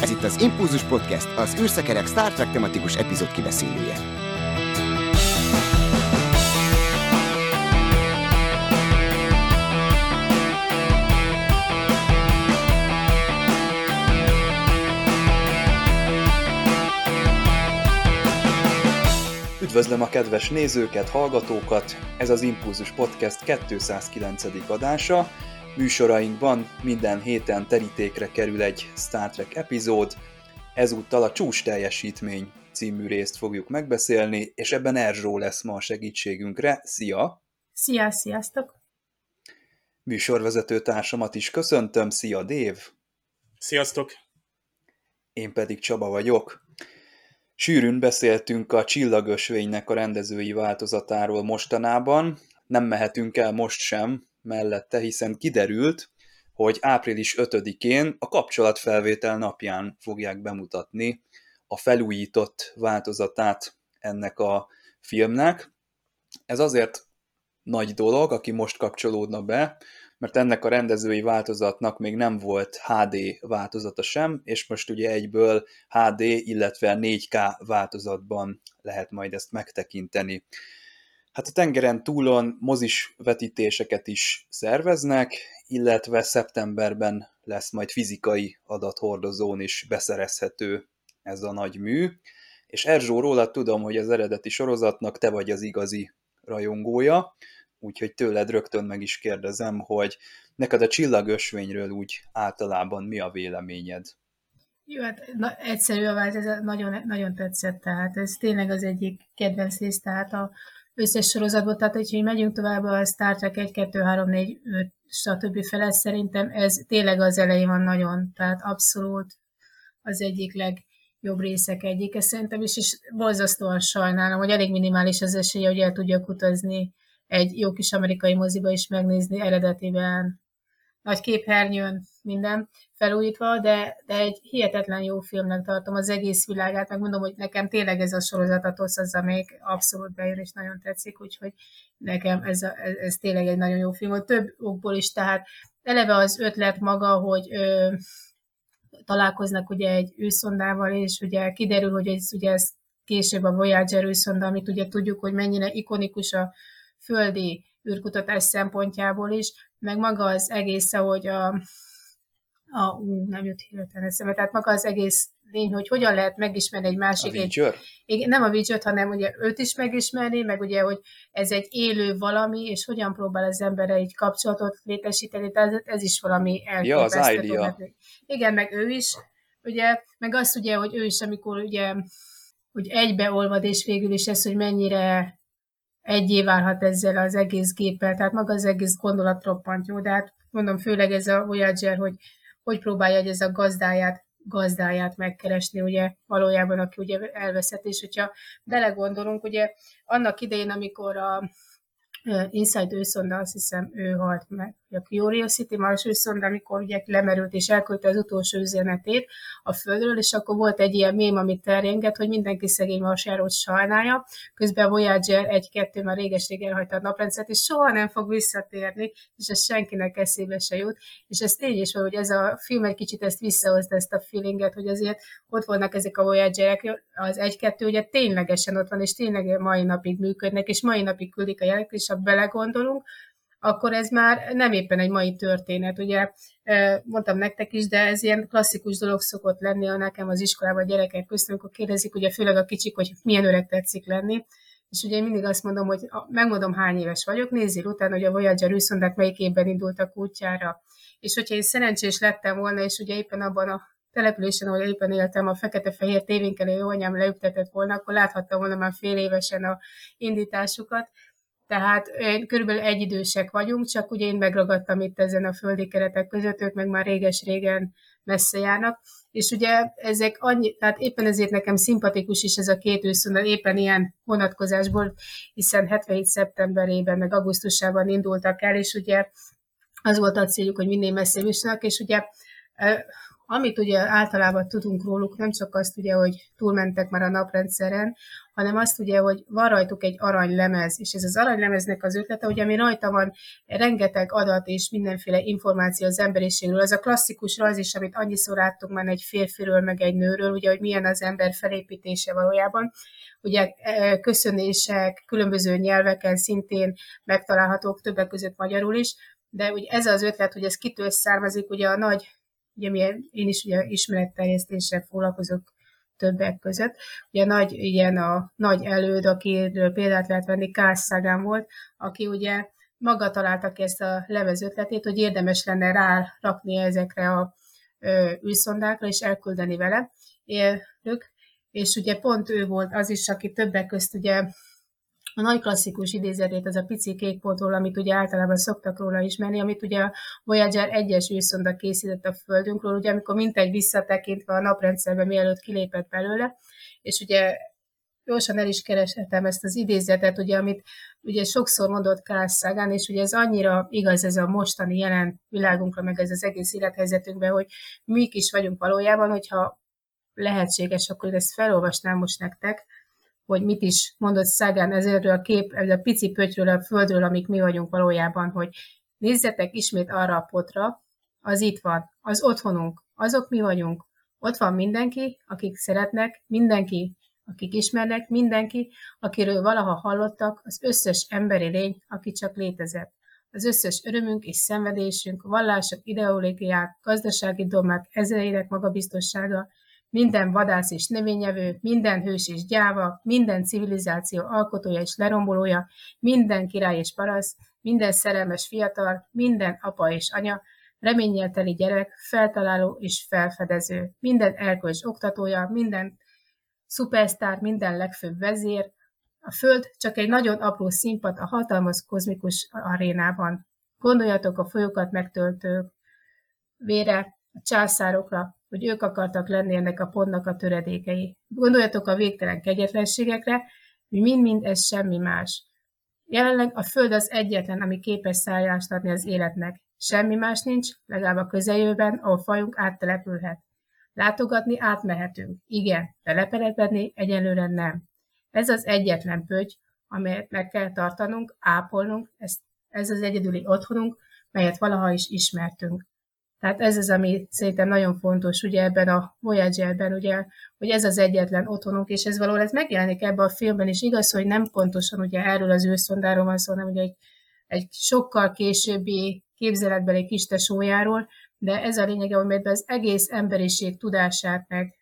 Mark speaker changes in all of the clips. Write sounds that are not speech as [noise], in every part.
Speaker 1: Ez itt az Impulzus Podcast, az űrszekerek Star Trek tematikus epizód kibeszélője.
Speaker 2: Üdvözlöm a kedves nézőket, hallgatókat! Ez az Impulzus Podcast 209. adása. Műsorainkban minden héten terítékre kerül egy Star Trek epizód, ezúttal a Csúcs teljesítmény című részt fogjuk megbeszélni, és ebben Erzsó lesz ma a segítségünkre. Szia!
Speaker 3: Szia, sziasztok!
Speaker 2: Műsorvezető társamat is köszöntöm. Szia, Dév!
Speaker 4: Sziasztok!
Speaker 2: Én pedig Csaba vagyok. Sűrűn beszéltünk a Csillagösvénynek a rendezői változatáról mostanában, nem mehetünk el most sem mellette, hiszen kiderült, hogy április 5-én a kapcsolatfelvétel napján fogják bemutatni a felújított változatát ennek a filmnek. Ez azért nagy dolog, aki most kapcsolódna be, mert ennek a rendezői változatnak még nem volt HD változata sem, és most ugye egyből HD, illetve 4K változatban lehet majd ezt megtekinteni. Hát a tengeren túlon mozis vetítéseket is szerveznek, illetve szeptemberben lesz majd fizikai adathordozón is beszerezhető ez a nagy mű. És Erzsó, róla tudom, hogy az eredeti sorozatnak te vagy az igazi rajongója, úgyhogy tőled rögtön meg is kérdezem, hogy neked a csillagösvényről úgy általában mi a véleményed?
Speaker 3: Jó, hát na, egyszerű a vált, ez nagyon, nagyon tetszett, tehát ez tényleg az egyik kedvenc rész, tehát a összes sorozatból, tehát hogyha megyünk tovább a Star Trek 1, 2, 3, 4, 5, stb. felett, szerintem ez tényleg az elején van nagyon, tehát abszolút az egyik legjobb részek egyike szerintem is, és borzasztóan sajnálom, hogy elég minimális az esélye, hogy el tudjak utazni egy jó kis amerikai moziba is megnézni eredetiben, nagy képhernyőn, minden felújítva, de, de egy hihetetlen jó filmnek tartom az egész világát, meg mondom, hogy nekem tényleg ez a sorozat a TOSZ az, amelyik abszolút bejön, és nagyon tetszik, úgyhogy nekem ez, a, ez, ez tényleg egy nagyon jó film, több okból is, tehát eleve az ötlet maga, hogy ö, találkoznak ugye egy űrszondával, és ugye kiderül, hogy ez, ugye ez később a Voyager űrszonda, amit ugye tudjuk, hogy mennyire ikonikus a földi űrkutatás szempontjából is, meg maga az egész, hogy a, a ú, nem jut hirtelen eszembe, tehát maga az egész lény, hogy hogyan lehet megismerni egy másik...
Speaker 2: A egy,
Speaker 3: igen, nem a vidget, hanem ugye őt is megismerni, meg ugye, hogy ez egy élő valami, és hogyan próbál az ember egy kapcsolatot létesíteni, tehát ez is valami
Speaker 2: elképesztő. Ja, az
Speaker 3: Igen, meg ő is, ugye, meg azt ugye, hogy ő is, amikor ugye, hogy egybeolvad, és végül is ez, hogy mennyire egyé válhat ezzel az egész géppel, tehát maga az egész gondolat roppant jó, de hát mondom, főleg ez a Voyager, hogy hogy próbálja hogy ez a gazdáját, gazdáját megkeresni, ugye valójában, aki ugye elveszett, és hogyha belegondolunk, ugye annak idején, amikor a Inside őszonda, azt hiszem ő halt meg, a Curiosity Mars őszonda, amikor ugye lemerült és elküldte az utolsó üzenetét a Földről, és akkor volt egy ilyen mém, amit terjengett, hogy mindenki szegény Marsjárót sajnálja, közben Voyager 1-2 már réges-régen hagyta a naprendszert, és soha nem fog visszatérni, és ez senkinek eszébe se jut, és ez tény is van, hogy ez a film egy kicsit ezt visszahozta ezt a feelinget, hogy azért ott vannak ezek a Voyagerek, az 1-2 ugye ténylegesen ott van, és tényleg mai napig működnek, és mai napig küldik a jelek, és ha belegondolunk, akkor ez már nem éppen egy mai történet. Ugye mondtam nektek is, de ez ilyen klasszikus dolog szokott lenni, ha nekem az iskolában a gyerekek közt, amikor kérdezik, ugye főleg a kicsik, hogy milyen öreg tetszik lenni, és ugye én mindig azt mondom, hogy megmondom hány éves vagyok, nézzél utána, hogy a Voyager űrszondák melyik évben indultak útjára. És hogyha én szerencsés lettem volna, és ugye éppen abban a településen, ahol éppen éltem, a fekete-fehér tévénk elé anyám leüptetett volna, akkor láthattam volna már fél évesen a indításukat, tehát körülbelül egyidősek vagyunk, csak ugye én megragadtam itt ezen a földi keretek között, ők meg már réges-régen messze járnak, és ugye ezek annyi, tehát éppen ezért nekem szimpatikus is ez a két őszonal, éppen ilyen vonatkozásból, hiszen 77. szeptemberében, meg augusztusában indultak el, és ugye az volt a céljuk, hogy minél messzebb és ugye amit ugye általában tudunk róluk, nem csak azt ugye, hogy túlmentek már a naprendszeren, hanem azt ugye, hogy van rajtuk egy aranylemez, és ez az aranylemeznek az ötlete, hogy ami rajta van rengeteg adat és mindenféle információ az emberiségről, az a klasszikus rajz is, amit annyiszor láttunk már egy férfiről, meg egy nőről, ugye, hogy milyen az ember felépítése valójában, ugye e, köszönések, különböző nyelveken szintén megtalálhatók, többek között magyarul is, de ugye ez az ötlet, hogy ez kitől származik, ugye a nagy, ugye milyen, én is ugye ismeretterjesztéssel foglalkozok többek között. Ugye nagy, ilyen a nagy előd, akiről példát lehet venni, Szagán volt, aki ugye maga találta ki ezt a lemez ötletét, hogy érdemes lenne rárakni ezekre a űrszondákra, és elküldeni vele. Élők, és ugye pont ő volt az is, aki többek közt ugye a nagy klasszikus idézetét, az a pici kék pontról, amit ugye általában szoktak róla ismerni, amit ugye a Voyager 1-es űrszonda készített a Földünkről, ugye amikor mintegy visszatekintve a naprendszerbe mielőtt kilépett belőle, és ugye gyorsan el is kereshetem ezt az idézetet, ugye, amit ugye sokszor mondott Carl Sagan, és ugye ez annyira igaz ez a mostani jelen világunkra, meg ez az egész élethelyzetünkben, hogy mik is vagyunk valójában, hogyha lehetséges, akkor ezt felolvasnám most nektek, hogy mit is mondott Szágán ezerről a kép, ez a pici pöttyről a földről, amik mi vagyunk valójában, hogy nézzetek ismét arra a potra, az itt van, az otthonunk, azok mi vagyunk. Ott van mindenki, akik szeretnek, mindenki, akik ismernek, mindenki, akiről valaha hallottak, az összes emberi lény, aki csak létezett. Az összes örömünk és szenvedésünk, vallások, ideológiák, gazdasági dogmák, ezreinek magabiztossága, minden vadász és növényevő, minden hős és gyáva, minden civilizáció alkotója és lerombolója, minden király és parasz, minden szerelmes fiatal, minden apa és anya, reménnyel gyerek, feltaláló és felfedező, minden erkölcs oktatója, minden szupersztár, minden legfőbb vezér, a Föld csak egy nagyon apró színpad a hatalmas kozmikus arénában. Gondoljatok a folyókat megtöltő vére, a császárokra, hogy ők akartak lenni ennek a pontnak a töredékei. Gondoljatok a végtelen kegyetlenségekre, hogy mind-mind ez semmi más. Jelenleg a Föld az egyetlen, ami képes szállást adni az életnek. Semmi más nincs, legalább a közeljövőben, ahol fajunk áttelepülhet. Látogatni átmehetünk. Igen, telepedni egyelőre nem. Ez az egyetlen pöty, amelyet meg kell tartanunk, ápolnunk, ez, ez az egyedüli otthonunk, melyet valaha is ismertünk. Tehát ez az, ami szerintem nagyon fontos ugye ebben a Voyager-ben, ugye, hogy ez az egyetlen otthonunk, és ez ez megjelenik ebben a filmben is. Igaz, hogy nem pontosan ugye erről az űrszondáról van szó, hanem ugye egy, egy sokkal későbbi képzeletbeli kis tesójáról, de ez a lényege, hogy az egész emberiség tudását meg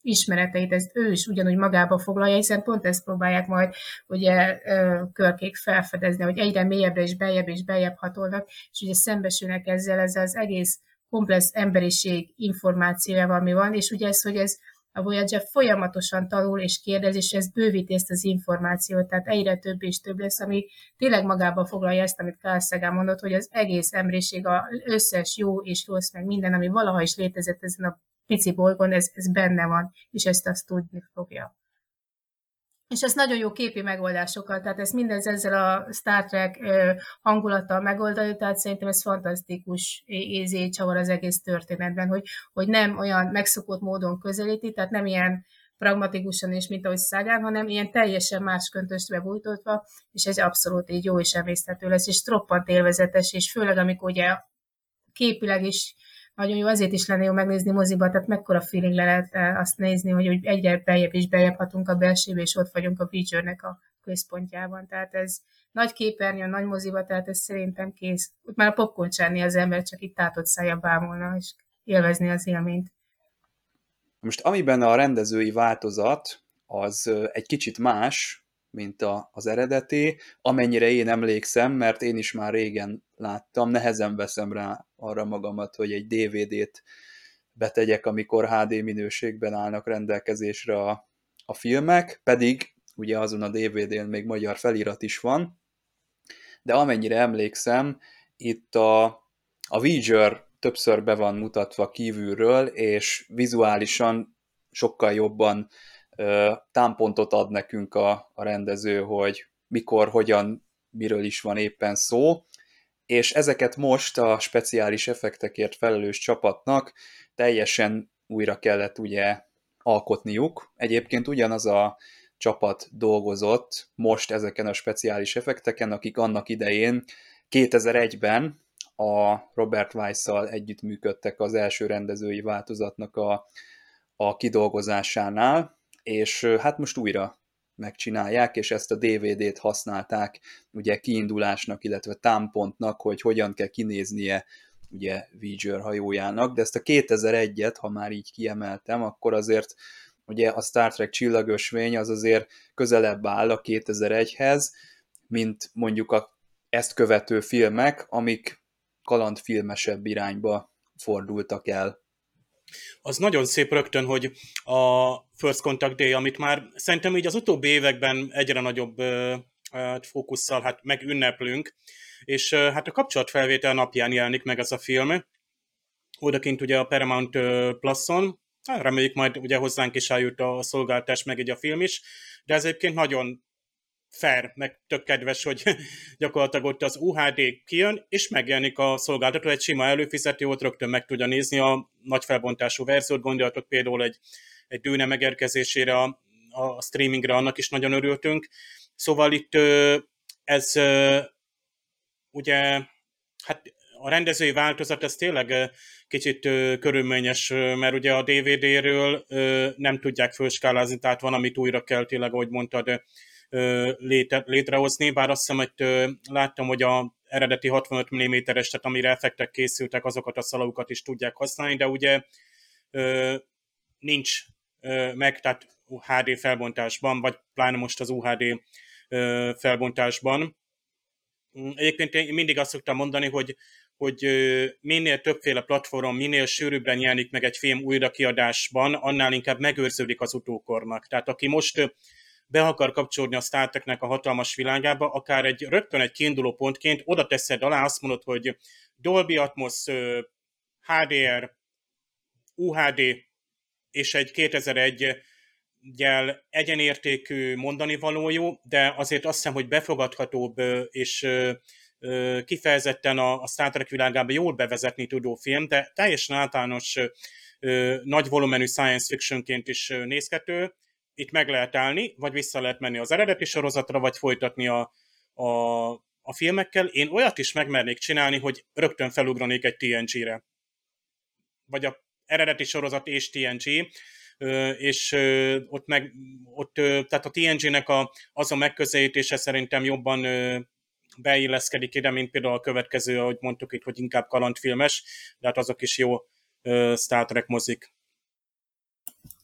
Speaker 3: ismereteit, ezt ő is ugyanúgy magába foglalja, hiszen pont ezt próbálják majd ugye körkék felfedezni, hogy egyre mélyebbre és beljebb és beljebb hatolnak, és ugye szembesülnek ezzel, ezzel az egész komplex emberiség információja, ami van, és ugye ez, hogy ez a Voyager folyamatosan tanul és kérdez, és ez bővíti ezt az információt, tehát egyre több és több lesz, ami tényleg magába foglalja ezt, amit Carl mondott, hogy az egész emberiség, az összes jó és rossz, meg minden, ami valaha is létezett ezen a pici bolygón, ez, ez benne van, és ezt azt tudni fogja és ez nagyon jó képi megoldásokkal, tehát ez mindez ezzel a Star Trek hangulattal megoldani, tehát szerintem ez fantasztikus ézé csavar az egész történetben, hogy, hogy nem olyan megszokott módon közelíti, tehát nem ilyen pragmatikusan és mint ahogy Szágán, hanem ilyen teljesen más köntöstbe bújtotva, és ez abszolút így jó és emészthető lesz, és troppant élvezetes, és főleg amikor ugye képileg is nagyon jó, azért is lenne jó megnézni moziba, tehát mekkora feeling le lehet eh, azt nézni, hogy, hogy egyre beljebb és beljebb hatunk a belsébe, és ott vagyunk a Voyagernek a központjában. Tehát ez nagy képernyő, nagy moziba, tehát ez szerintem kész. Ott már a popcorn az ember, csak itt tátott szája bámulna, és élvezni az élményt.
Speaker 2: Most amiben a rendezői változat az egy kicsit más, mint a, az eredeti, amennyire én emlékszem, mert én is már régen láttam, nehezen veszem rá arra magamat, hogy egy DVD-t betegyek, amikor HD minőségben állnak rendelkezésre a, a filmek, pedig ugye azon a DVD-n még magyar felirat is van, de amennyire emlékszem, itt a, a Voyager többször be van mutatva kívülről, és vizuálisan sokkal jobban támpontot ad nekünk a, a rendező, hogy mikor, hogyan, miről is van éppen szó. és ezeket most a speciális effektekért felelős csapatnak teljesen újra kellett ugye alkotniuk. Egyébként ugyanaz a csapat dolgozott most ezeken a speciális effekteken, akik annak idején 2001-ben a Robert Weiss-szal együttműködtek az első rendezői változatnak a, a kidolgozásánál, és hát most újra megcsinálják, és ezt a DVD-t használták ugye kiindulásnak, illetve támpontnak, hogy hogyan kell kinéznie ugye Voyager hajójának, de ezt a 2001-et, ha már így kiemeltem, akkor azért ugye a Star Trek csillagösvény az azért közelebb áll a 2001-hez, mint mondjuk a ezt követő filmek, amik kalandfilmesebb irányba fordultak el.
Speaker 4: Az nagyon szép rögtön, hogy a First Contact Day, amit már szerintem így az utóbbi években egyre nagyobb fókusszal hát megünneplünk, és hát a kapcsolatfelvétel napján jelenik meg ez a film, odakint ugye a Paramount Plus-on, hát reméljük majd ugye hozzánk is eljut a szolgáltás, meg egy a film is, de ez egyébként nagyon fair, meg tök kedves, hogy [laughs] gyakorlatilag ott az UHD kijön, és megjelenik a szolgáltató egy sima előfizető, ott rögtön meg tudja nézni a nagy felbontású verziót, gondolatok például egy, egy dőne megérkezésére a, a streamingre, annak is nagyon örültünk. Szóval itt ez ugye, hát a rendezői változat ez tényleg kicsit körülményes, mert ugye a DVD-ről nem tudják fölskálázni, tehát van, amit újra kell tényleg, ahogy mondtad, léte, létrehozni, bár azt hiszem, hogy láttam, hogy a eredeti 65 mm-es, tehát amire effektek készültek, azokat a szalagokat is tudják használni, de ugye nincs meg, tehát HD felbontásban, vagy pláne most az UHD felbontásban. Egyébként én mindig azt szoktam mondani, hogy, hogy minél többféle platformon, minél sűrűbben jelenik meg egy film újrakiadásban, annál inkább megőrződik az utókornak. Tehát aki most be akar kapcsolódni a Star Trek-nek a hatalmas világába, akár egy rögtön egy kiinduló pontként oda teszed alá, azt mondod, hogy Dolby Atmos, HDR, UHD és egy 2001 gyel egyenértékű mondani való jó, de azért azt hiszem, hogy befogadhatóbb és kifejezetten a, a Star Trek világába jól bevezetni tudó film, de teljesen általános nagy volumenű science fictionként is nézhető, itt meg lehet állni, vagy vissza lehet menni az eredeti sorozatra, vagy folytatni a, a, a filmekkel. Én olyat is megmernék csinálni, hogy rögtön felugranék egy TNG-re. Vagy a eredeti sorozat és TNG, és ott meg, ott, tehát a TNG-nek a, az a megközelítése szerintem jobban beilleszkedik ide, mint például a következő, ahogy mondtuk itt, hogy inkább kalandfilmes, de hát azok is jó Star Trek mozik.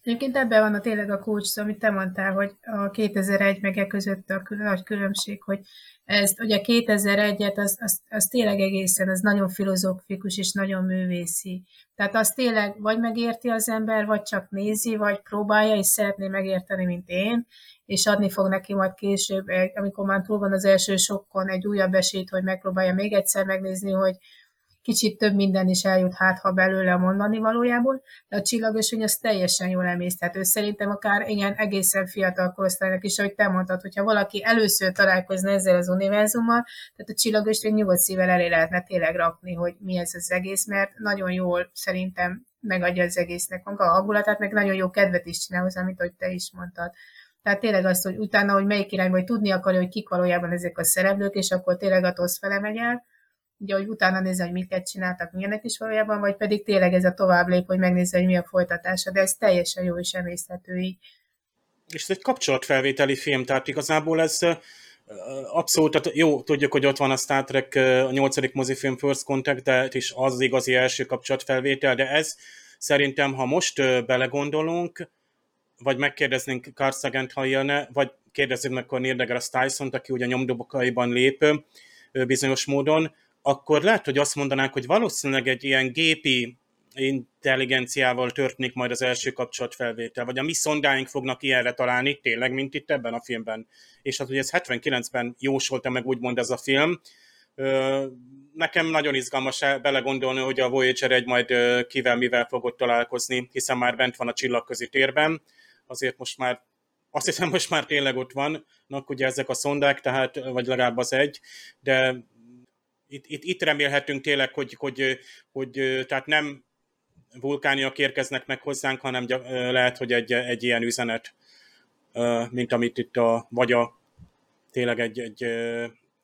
Speaker 3: Egyébként ebben van a tényleg a kulcs, amit te mondtál, hogy a 2001 meg e között a nagy különbség, hogy ez, ugye 2001-et, az, az, az tényleg egészen, az nagyon filozófikus és nagyon művészi. Tehát az tényleg vagy megérti az ember, vagy csak nézi, vagy próbálja, és szeretné megérteni, mint én, és adni fog neki majd később, amikor már túl van az első sokkon, egy újabb esélyt, hogy megpróbálja még egyszer megnézni, hogy, kicsit több minden is eljut hát, ha belőle a mondani valójából, de a csillagösvény az teljesen jól emészthető. Szerintem akár igen, egészen fiatal korosztálynak is, ahogy te mondtad, hogyha valaki először találkozna ezzel az univerzummal, tehát a csillagösvény nyugodt szívvel elé lehetne tényleg rakni, hogy mi ez az egész, mert nagyon jól szerintem megadja az egésznek maga a hangulatát, meg nagyon jó kedvet is csinál hozzá, amit hogy te is mondtad. Tehát tényleg azt, hogy utána, hogy melyik irányba, hogy tudni akarja, hogy kik valójában ezek a szereplők, és akkor tényleg a TOSZ fele megy el, ugye, hogy utána nézze, hogy miket csináltak, milyenek is valójában, vagy pedig tényleg ez a tovább lép, hogy megnézze, hogy mi a folytatása, de ez teljesen jó és emészthető így.
Speaker 4: És ez egy kapcsolatfelvételi film, tehát igazából ez abszolút, tehát jó, tudjuk, hogy ott van a Star Trek a nyolcadik mozifilm First Contact, de is az az igazi első kapcsolatfelvétel, de ez szerintem, ha most belegondolunk, vagy megkérdeznénk Carl ha jönne, vagy kérdezzük meg a Neil deGrasse tyson aki ugye nyomdobokaiban lép bizonyos módon, akkor lehet, hogy azt mondanánk, hogy valószínűleg egy ilyen gépi intelligenciával történik majd az első kapcsolatfelvétel, vagy a mi szondáink fognak ilyenre találni, tényleg, mint itt ebben a filmben. És hát, hogy ez 79-ben jósolta meg úgymond ez a film, nekem nagyon izgalmas belegondolni, hogy a Voyager egy majd kivel, mivel fogott találkozni, hiszen már bent van a csillagközi térben, azért most már azt hiszem, most már tényleg ott vannak ugye ezek a szondák, tehát, vagy legalább az egy, de itt, itt, itt remélhetünk tényleg, hogy, hogy, hogy tehát nem vulkániak érkeznek meg hozzánk, hanem lehet, hogy egy, egy ilyen üzenet, mint amit itt a, vagy a tényleg egy, egy,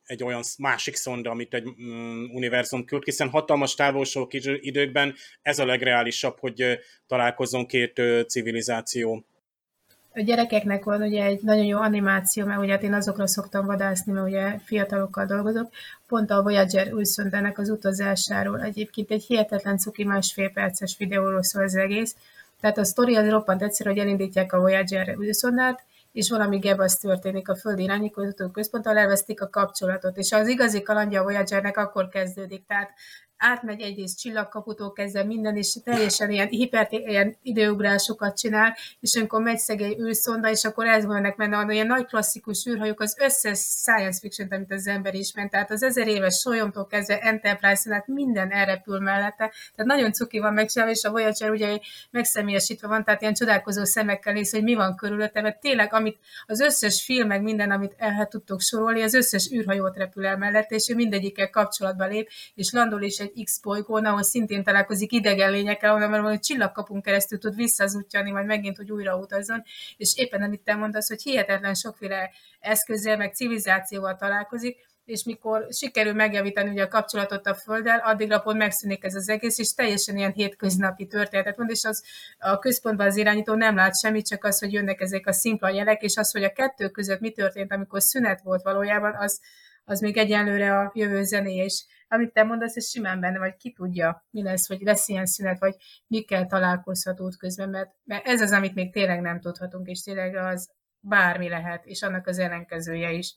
Speaker 4: egy olyan másik szonda, amit egy mm, univerzum küld, hiszen hatalmas távolságok időkben ez a legreálisabb, hogy találkozzon két civilizáció.
Speaker 3: A gyerekeknek van ugye egy nagyon jó animáció, mert ugye hát én azokra szoktam vadászni, mert ugye fiatalokkal dolgozok, pont a Voyager újszondának az utazásáról. Egyébként egy hihetetlen cuki másfél perces videóról szól az egész. Tehát a sztori az roppant egyszerű, hogy elindítják a Voyager űrszondát, és valami gebasz történik a földi irányítózató központtal, elvesztik a kapcsolatot. És az igazi kalandja a Voyagernek akkor kezdődik. Tehát átmegy egyrészt csillagkaputól kezdve minden, és teljesen ilyen hiper, ilyen időugrásokat csinál, és amikor megy szegély űrszonda, és akkor ez van menne, ilyen nagy klasszikus űrhajók, az összes science fiction amit az ember ismer, tehát az ezer éves solyomtól kezdve Enterprise, hát minden elrepül mellette, tehát nagyon cuki van megcsinálva, és a Voyager ugye megszemélyesítve van, tehát ilyen csodálkozó szemekkel néz, hogy mi van körülötte, mert tényleg, amit az összes film, meg minden, amit el tudtok sorolni, az összes űrhajót repül el mellette, és ő mindegyikkel kapcsolatba lép, és landol is egy egy X bolygón, ahol szintén találkozik idegen lényekkel, ahol valami csillagkapunk keresztül tud visszazútjani, majd megint, hogy újra utazzon, és éppen amit te mondasz, hogy hihetetlen sokféle eszközzel, meg civilizációval találkozik, és mikor sikerül megjavítani ugye a kapcsolatot a Földdel, addigra pont megszűnik ez az egész, és teljesen ilyen hétköznapi történetet mond, és az a központban az irányító nem lát semmit, csak az, hogy jönnek ezek a szimpla jelek, és az, hogy a kettő között mi történt, amikor szünet volt valójában, az, az még egyenlőre a jövő zenéje is amit te mondasz, ez simán benne, vagy ki tudja, mi lesz, hogy lesz ilyen szünet, vagy mikkel találkozhat útközben, mert, mert ez az, amit még tényleg nem tudhatunk, és tényleg az bármi lehet, és annak az ellenkezője is.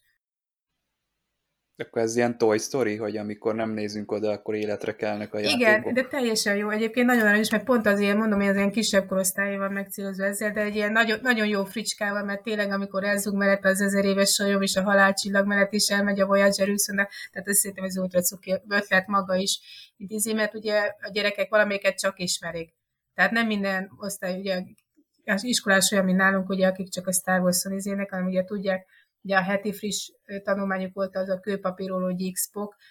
Speaker 2: Akkor ez ilyen Toy Story, hogy amikor nem nézünk oda, akkor életre kelnek a
Speaker 3: játékok.
Speaker 2: Igen,
Speaker 3: de teljesen jó. Egyébként nagyon aranyos, mert pont az ilyen, mondom, hogy az ilyen kisebb korosztály van megcélozva ezzel, de egy ilyen nagyon, nagyon jó fricskával, mert tényleg amikor elzug mellett az ezer éves sajom és a halálcsillag mellett is elmegy a Voyager de tehát ez szerintem az ultra cuki ötlet maga is idézi, mert ugye a gyerekek valamelyiket csak ismerik. Tehát nem minden osztály, ugye az iskolás olyan, mint nálunk, ugye, akik csak a Star Wars-on izének, hanem ugye tudják, Ugye a heti friss tanulmányuk volt az a kőpapírológyi x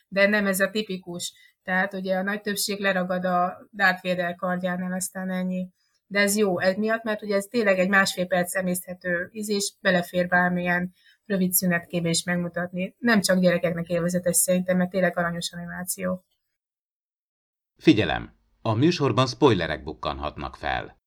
Speaker 3: de nem ez a tipikus. Tehát ugye a nagy többség leragad a Darth Vader kardjánál, aztán ennyi. De ez jó, ez miatt, mert ugye ez tényleg egy másfél perc emészthető ízés, belefér bármilyen rövid szünetkébé is megmutatni. Nem csak gyerekeknek élvezetes szerintem, mert tényleg aranyos animáció.
Speaker 5: Figyelem! A műsorban spoilerek bukkanhatnak fel.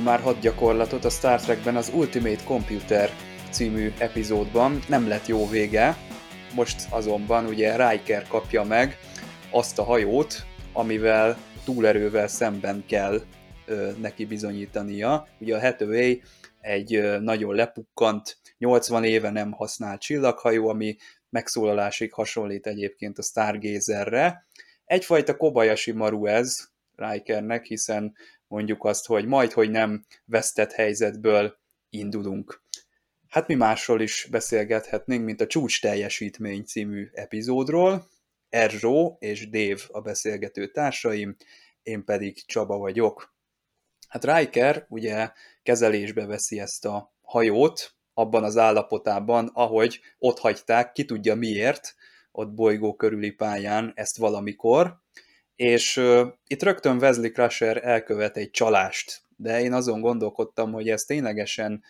Speaker 2: Láttunk már hadgyakorlatot a Star Trekben az Ultimate Computer című epizódban, nem lett jó vége, most azonban ugye Riker kapja meg azt a hajót, amivel túlerővel szemben kell ö, neki bizonyítania. Ugye a Hathaway egy ö, nagyon lepukkant, 80 éve nem használt csillaghajó, ami megszólalásig hasonlít egyébként a Stargazerre. Egyfajta Kobayashi Maru ez Rikernek, hiszen mondjuk azt, hogy majd, hogy nem vesztett helyzetből indulunk. Hát mi másról is beszélgethetnénk, mint a Csúcs teljesítmény című epizódról. Erzsó és Dév a beszélgető társaim, én pedig Csaba vagyok. Hát Riker ugye kezelésbe veszi ezt a hajót, abban az állapotában, ahogy ott hagyták, ki tudja miért, ott bolygó körüli pályán ezt valamikor, és uh, itt rögtön Wesley Crusher elkövet egy csalást, de én azon gondolkodtam, hogy ez ténylegesen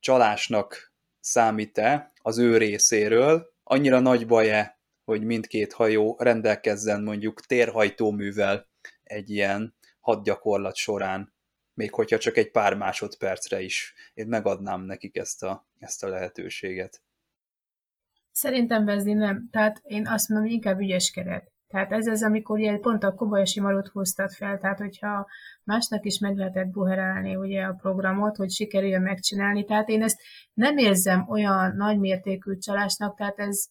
Speaker 2: csalásnak számít-e az ő részéről, annyira nagy baj-e, hogy mindkét hajó rendelkezzen mondjuk térhajtóművel egy ilyen hadgyakorlat során, még hogyha csak egy pár másodpercre is. Én megadnám nekik ezt a, ezt a lehetőséget.
Speaker 3: Szerintem Wesley nem. Tehát én azt mondom, hogy inkább ügyeskedett. Tehát ez az, amikor ugye pont a Kobayashi Marut hoztad fel, tehát hogyha másnak is meg lehetett buherálni ugye a programot, hogy sikerüljön megcsinálni, tehát én ezt nem érzem olyan nagymértékű csalásnak, tehát ez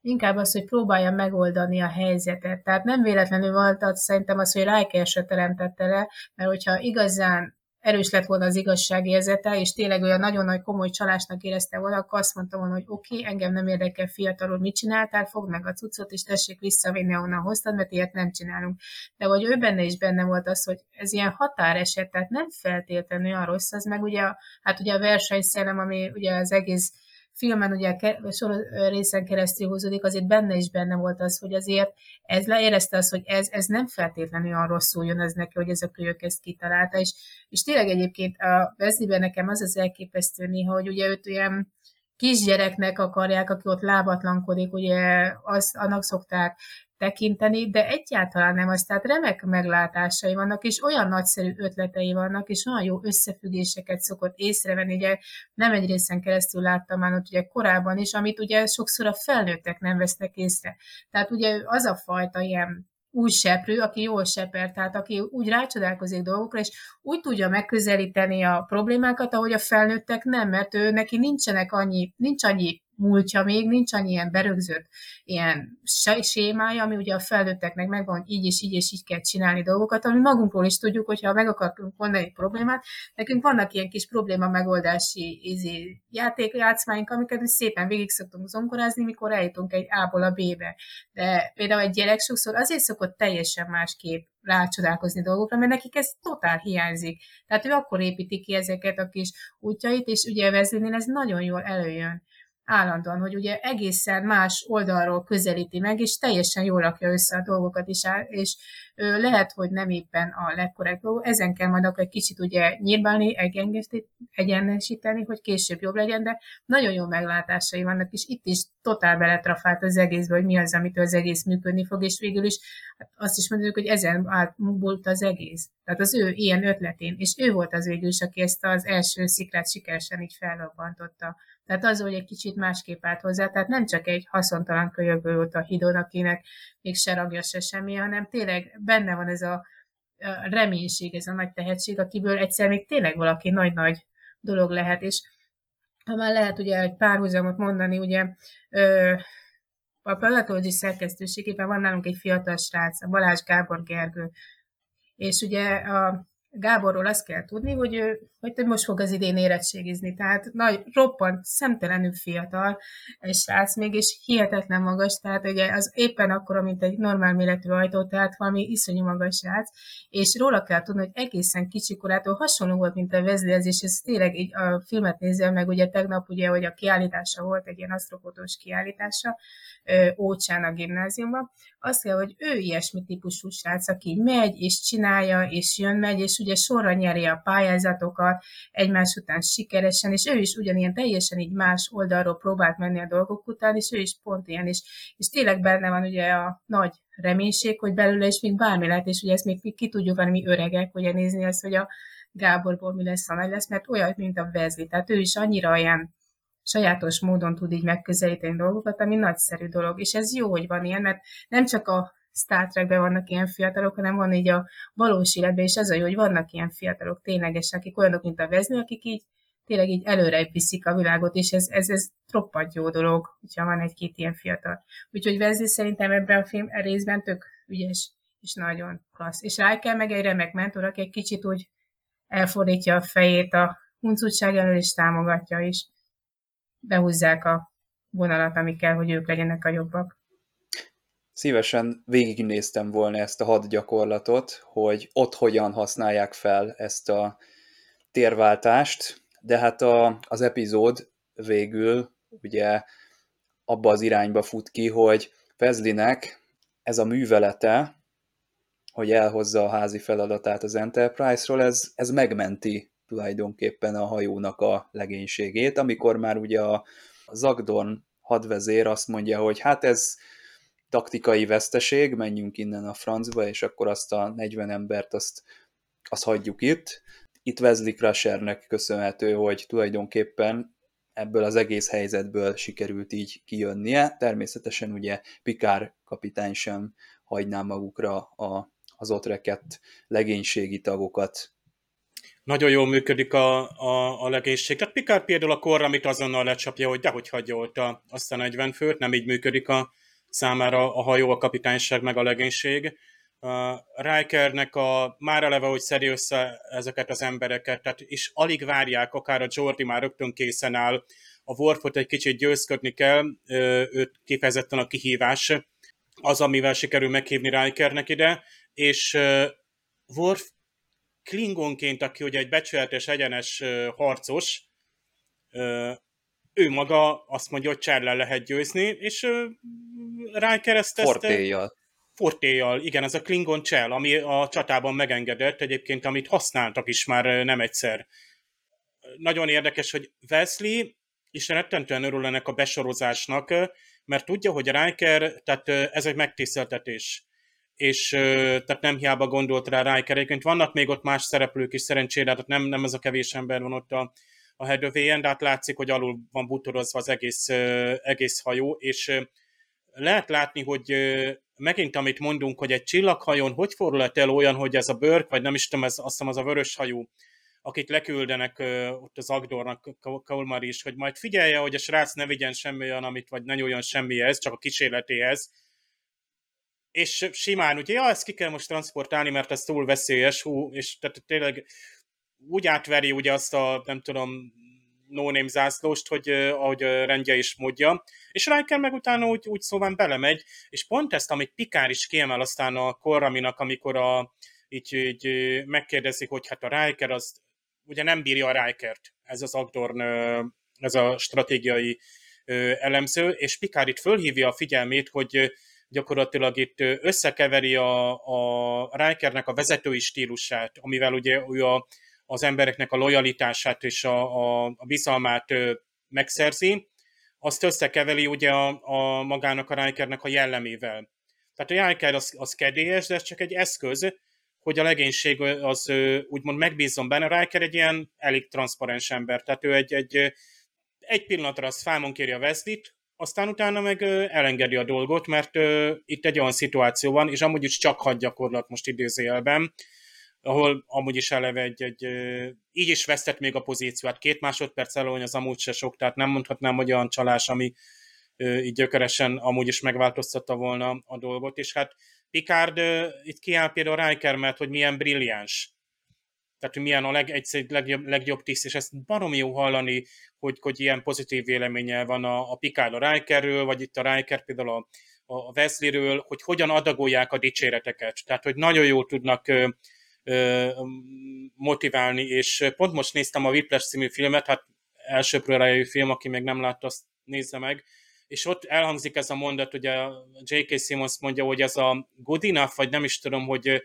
Speaker 3: inkább az, hogy próbálja megoldani a helyzetet. Tehát nem véletlenül volt az, szerintem az, hogy Riker se teremtette le, mert hogyha igazán erős lett volna az igazságérzete, és tényleg olyan nagyon nagy komoly csalásnak érezte volna, akkor azt mondta volna, hogy oké, okay, engem nem érdekel fiatalul, mit csináltál, fogd meg a cuccot, és tessék visszavinni, ahonnan hoztad, mert ilyet nem csinálunk. De hogy ő benne is benne volt az, hogy ez ilyen határeset, tehát nem feltétlenül olyan rossz, az meg ugye, hát ugye a versenyszellem, ami ugye az egész filmen ugye sor részen keresztül húzódik, azért benne is benne volt az, hogy azért ez leérezte az, hogy ez, ez nem feltétlenül olyan rosszul jön ez neki, hogy ez a kölyök ezt kitalálta, és, és tényleg egyébként a Wesleyben nekem az az elképesztő néha, hogy ugye őt olyan kisgyereknek akarják, aki ott lábatlankodik, ugye az, annak szokták tekinteni, de egyáltalán nem az, tehát remek meglátásai vannak, és olyan nagyszerű ötletei vannak, és olyan jó összefüggéseket szokott észrevenni, ugye nem egy részen keresztül láttam már ott ugye korábban is, amit ugye sokszor a felnőttek nem vesznek észre. Tehát ugye az a fajta ilyen új seprő, aki jól seper, tehát aki úgy rácsodálkozik dolgokra, és úgy tudja megközelíteni a problémákat, ahogy a felnőttek nem, mert ő neki nincsenek annyi, nincs annyi múltja még, nincs annyi ilyen berögzött ilyen sémája, ami ugye a felnőtteknek megvan, hogy így és így és így kell csinálni dolgokat, ami magunkról is tudjuk, hogyha meg akarunk volna egy problémát, nekünk vannak ilyen kis probléma megoldási izé, játékjátszmáink, amiket szépen végig szoktunk zongorázni, mikor eljutunk egy A-ból a B-be. De például egy gyerek sokszor azért szokott teljesen másképp rácsodálkozni dolgokra, mert nekik ez totál hiányzik. Tehát ő akkor építi ki ezeket a kis útjait, és ugye Vezlinél ez nagyon jól előjön állandóan, hogy ugye egészen más oldalról közelíti meg, és teljesen jól rakja össze a dolgokat is, és lehet, hogy nem éppen a legkorrekt dolog, ezen kell majd akkor egy kicsit ugye nyírbálni, egyenesíteni, hogy később jobb legyen, de nagyon jó meglátásai vannak, és itt is totál beletrafált az egészbe, hogy mi az, amitől az egész működni fog, és végül is hát azt is mondjuk, hogy ezen átmúlt az egész. Tehát az ő ilyen ötletén, és ő volt az végül is, aki ezt az első szikrát sikeresen így fellobbantotta. Tehát az, hogy egy kicsit másképp állt hozzá, tehát nem csak egy haszontalan kölyökből volt a hidon, akinek még se ragja se semmi, hanem tényleg benne van ez a reménység, ez a nagy tehetség, akiből egyszer még tényleg valaki nagy-nagy dolog lehet, és ha már lehet ugye egy párhuzamot mondani, ugye ö, a Palatológi szerkesztőségében van nálunk egy fiatal srác, a Balázs Gábor Gergő, és ugye a Gáborról azt kell tudni, hogy ő, hogy most fog az idén érettségizni, tehát nagy, roppant, szemtelenül fiatal egy srác még, és hihetetlen magas, tehát ugye az éppen akkor, mint egy normál méretű ajtó, tehát valami iszonyú magas srác, és róla kell tudni, hogy egészen kicsi korától hasonló volt, mint a Wesley, és ez tényleg így a filmet nézve meg, ugye tegnap ugye, hogy a kiállítása volt, egy ilyen asztrofotós kiállítása, Ócsán a gimnáziumban, azt kell, hogy ő ilyesmi típusú srác, aki megy, és csinálja, és jön, megy, és ugye sorra nyeri a pályázatokat egymás után sikeresen, és ő is ugyanilyen teljesen így más oldalról próbált menni a dolgok után, és ő is pont ilyen, és, és tényleg benne van ugye a nagy reménység, hogy belőle is még bármi lehet, és ugye ezt még ki tudjuk venni mi öregek, ugye nézni azt, hogy a Gáborból mi lesz, a nagy lesz, mert olyan, mint a Vezli, tehát ő is annyira olyan sajátos módon tud így megközelíteni dolgokat, ami nagyszerű dolog. És ez jó, hogy van ilyen, mert nem csak a Star Trekben vannak ilyen fiatalok, hanem van így a valós életben, és ez a jó, hogy vannak ilyen fiatalok ténylegesen, akik olyanok, mint a Vezni, akik így tényleg így előre viszik a világot, és ez, ez, ez troppant jó dolog, hogyha van egy-két ilyen fiatal. Úgyhogy Wesley szerintem ebben a film részben tök ügyes, és nagyon klassz. És kell meg egy remek mentor, aki egy kicsit úgy elfordítja a fejét a huncutság elől, és támogatja is behúzzák a vonalat, ami kell, hogy ők legyenek a jobbak.
Speaker 2: Szívesen végignéztem volna ezt a hadgyakorlatot, hogy ott hogyan használják fel ezt a térváltást, de hát a, az epizód végül ugye abba az irányba fut ki, hogy Fezlinek ez a művelete, hogy elhozza a házi feladatát az Enterprise-ról, ez, ez megmenti tulajdonképpen a hajónak a legénységét, amikor már ugye a Zagdorn hadvezér azt mondja, hogy hát ez taktikai veszteség, menjünk innen a francba, és akkor azt a 40 embert azt, azt hagyjuk itt. Itt Wesley Crushernek köszönhető, hogy tulajdonképpen ebből az egész helyzetből sikerült így kijönnie. Természetesen ugye Pikár kapitány sem hagyná magukra a, az ott rekett legénységi tagokat
Speaker 4: nagyon jól működik a, a, a legénység. Tehát Picard például a korra, amit azonnal lecsapja, hogy dehogy hagyja ott a, azt a 40 főt, nem így működik a számára a hajó, a kapitányság, meg a legénység. Uh, Rikernek a, már eleve, hogy szedi össze ezeket az embereket, tehát is alig várják, akár a Jordi már rögtön készen áll, a Worfot egy kicsit győzködni kell, őt kifejezetten a kihívás, az, amivel sikerül meghívni Rikernek ide, és Worf Klingonként, aki ugye egy becsületes, egyenes harcos, ő maga azt mondja, hogy Csárlel lehet győzni, és Riker ezt...
Speaker 2: Fortéjjal.
Speaker 4: Fortéjjal, igen, ez a Klingon Csell, ami a csatában megengedett egyébként, amit használtak is már nem egyszer. Nagyon érdekes, hogy Wesley és rettentően örül ennek a besorozásnak, mert tudja, hogy Riker, tehát ez egy megtiszteltetés és tehát nem hiába gondolt rá Riker. Egyébként vannak még ott más szereplők is szerencsére, tehát nem, nem ez a kevés ember van ott a, a hedövéjen, de hát látszik, hogy alul van butorozva az egész, egész hajó, és lehet látni, hogy megint amit mondunk, hogy egy csillaghajón hogy fordulhat el olyan, hogy ez a bőrk, vagy nem is tudom, ez, azt hiszem az a vörös hajú, akit leküldenek ott az Agdornak, Kaulmar is, hogy majd figyelje, hogy a srác ne vigyen semmi olyan, amit, vagy ne nyúljon semmihez, csak a kísérletéhez, és simán ugye, ja, ezt ki kell most transportálni, mert ez túl veszélyes, hú, és tehát tényleg úgy átveri ugye azt a, nem tudom, no name zászlóst, hogy ahogy rendje is módja, és Riker meg utána úgy, úgy szóval belemegy, és pont ezt, amit Pikár is kiemel aztán a Korraminak, amikor a, így, így megkérdezik, hogy hát a Riker az ugye nem bírja a Rikert, ez az Agdorn, ez a stratégiai elemző, és Pikár itt fölhívja a figyelmét, hogy gyakorlatilag itt összekeveri a, a Rikernek a vezetői stílusát, amivel ugye ő a, az embereknek a lojalitását és a, a, a bizalmát megszerzi, azt összekeveri ugye a, a magának a Rikernek a jellemével. Tehát a Riker az, az kedélyes, de ez csak egy eszköz, hogy a legénység az úgymond megbízzon benne. Riker egy ilyen elég transzparens ember, tehát ő egy, egy, egy pillanatra az fámon kéri a Wesley-t, aztán utána meg elengedi a dolgot, mert itt egy olyan szituáció van, és amúgy is csak hagy gyakorlat most idézőjelben, ahol amúgy is eleve egy, egy így is vesztett még a pozíciót. Két másodperc előny az amúgy se sok, tehát nem mondhatnám, hogy olyan csalás, ami így gyökeresen amúgy is megváltoztatta volna a dolgot, és hát Picard itt kiáll például Riker, mert hogy milyen brilliáns tehát hogy milyen a leg, legjobb, legjobb tiszt, és ezt baromi jó hallani, hogy, hogy ilyen pozitív véleménye van a, a Picard a Rikerről, vagy itt a Riker például a, a Wesleyről, hogy hogyan adagolják a dicséreteket. Tehát, hogy nagyon jól tudnak motiválni, és pont most néztem a Whiplash című filmet, hát elsőprő rájöjjű film, aki még nem látta, azt nézze meg, és ott elhangzik ez a mondat, a J.K. Simmons mondja, hogy ez a good enough, vagy nem is tudom, hogy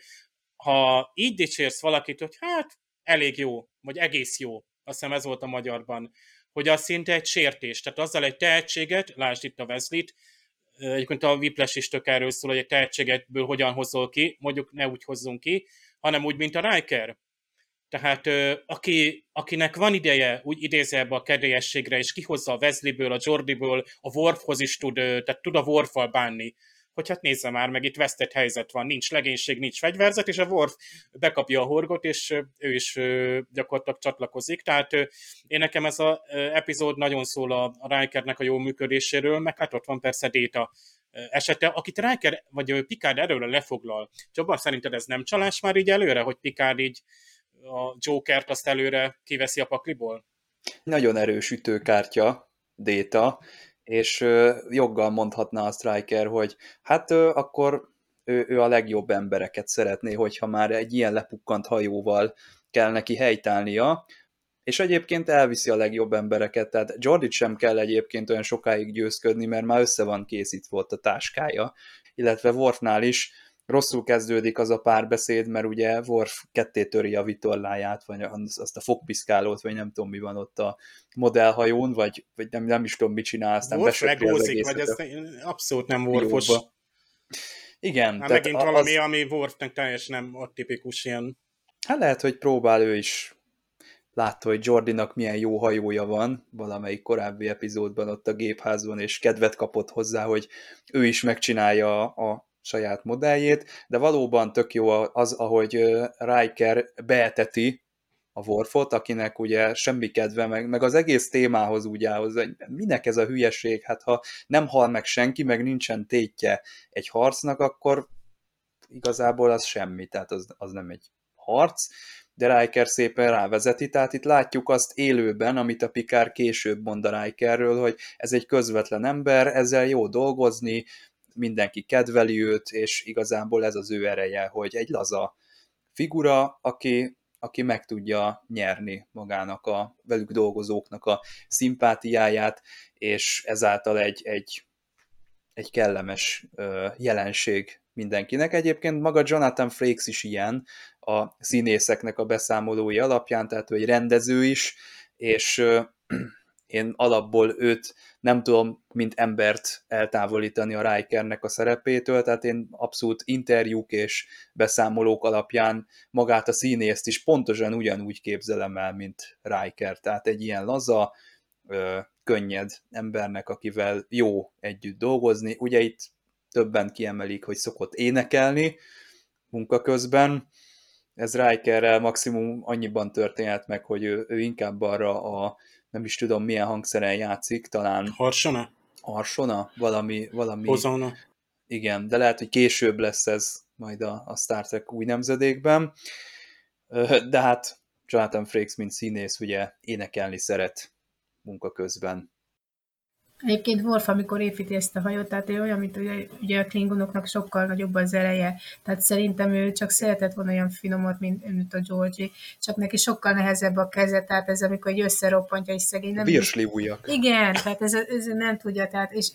Speaker 4: ha így dicsérsz valakit, hogy hát elég jó, vagy egész jó, azt hiszem ez volt a magyarban, hogy az szinte egy sértés, tehát azzal egy tehetséget, lásd itt a Wesley-t, egyébként a Whiplash is tök erről szól, hogy egy tehetségetből hogyan hozol ki, mondjuk ne úgy hozzunk ki, hanem úgy, mint a Riker. Tehát aki, akinek van ideje, úgy idézze ebbe a kedélyességre, és kihozza a Wesley-ből, a Jordyből, a Worfhoz is tud, tehát tud a Worf-val bánni, hogy hát nézze már, meg itt vesztett helyzet van, nincs legénység, nincs fegyverzet, és a Worf bekapja a horgot, és ő is gyakorlatilag csatlakozik. Tehát én nekem ez az epizód nagyon szól a Rikernek a jó működéséről, meg hát ott van persze Déta esete, akit Riker vagy Picard erről lefoglal. Csaba, szerinted ez nem csalás már így előre, hogy Picard így a Jokert azt előre kiveszi a pakliból?
Speaker 2: Nagyon erős ütőkártya, Déta, és joggal mondhatná a Striker, hogy hát akkor ő, ő a legjobb embereket szeretné, hogyha már egy ilyen lepukkant hajóval kell neki helytálnia, és egyébként elviszi a legjobb embereket, tehát Jordit sem kell egyébként olyan sokáig győzködni, mert már össze van készítve volt a táskája, illetve Worfnál is rosszul kezdődik az a párbeszéd, mert ugye Worf ketté töri a vitorláját, vagy azt a fogpiszkálót, vagy nem tudom mi van ott a modellhajón, vagy, vagy nem, nem is tudom mit csinál, aztán
Speaker 4: Worf legózik, vagy ez abszolút nem Worfos.
Speaker 2: Igen.
Speaker 4: Hát megint az... valami, ami Worfnek teljesen nem a tipikus ilyen.
Speaker 2: Hát lehet, hogy próbál ő is látta, hogy Jordinak milyen jó hajója van, valamelyik korábbi epizódban ott a gépházban, és kedvet kapott hozzá, hogy ő is megcsinálja a saját modelljét, de valóban tök jó az, ahogy Riker beeteti a Worfot, akinek ugye semmi kedve, meg, meg az egész témához úgy áll hogy minek ez a hülyeség, hát ha nem hal meg senki, meg nincsen tétje egy harcnak, akkor igazából az semmi, tehát az, az nem egy harc, de Riker szépen rávezeti, tehát itt látjuk azt élőben, amit a Pikár később mond a Rikerről, hogy ez egy közvetlen ember, ezzel jó dolgozni, mindenki kedveli őt, és igazából ez az ő ereje, hogy egy laza figura, aki, aki meg tudja nyerni magának a velük dolgozóknak a szimpátiáját, és ezáltal egy, egy, egy kellemes jelenség mindenkinek. Egyébként maga Jonathan Frakes is ilyen a színészeknek a beszámolói alapján, tehát ő egy rendező is, és [clears throat] én alapból őt nem tudom, mint embert eltávolítani a Rikernek a szerepétől, tehát én abszolút interjúk és beszámolók alapján magát a színészt is pontosan ugyanúgy képzelem el, mint Riker, tehát egy ilyen laza, könnyed embernek, akivel jó együtt dolgozni. Ugye itt többen kiemelik, hogy szokott énekelni munka közben, ez Rikerrel maximum annyiban történhet meg, hogy ő, ő inkább arra a nem is tudom milyen hangszeren játszik, talán...
Speaker 4: Harsona?
Speaker 2: Harsona? Valami... valami
Speaker 4: Hozona?
Speaker 2: Igen, de lehet, hogy később lesz ez majd a, a Star Trek új nemzedékben. De hát Jonathan Frakes, mint színész, ugye énekelni szeret munka közben.
Speaker 3: Egyébként Worf, amikor építi ezt a hajót, tehát ő olyan, mint ugye, ugye a klingonoknak sokkal nagyobb az ereje. Tehát szerintem ő csak szeretett volna olyan finomot, mint, mint a Georgie, csak neki sokkal nehezebb a keze, tehát ez amikor egy összeroppantja, és szegény nem...
Speaker 2: Virsli ujjak.
Speaker 3: Igen, tehát ez, ez, nem tudja, tehát és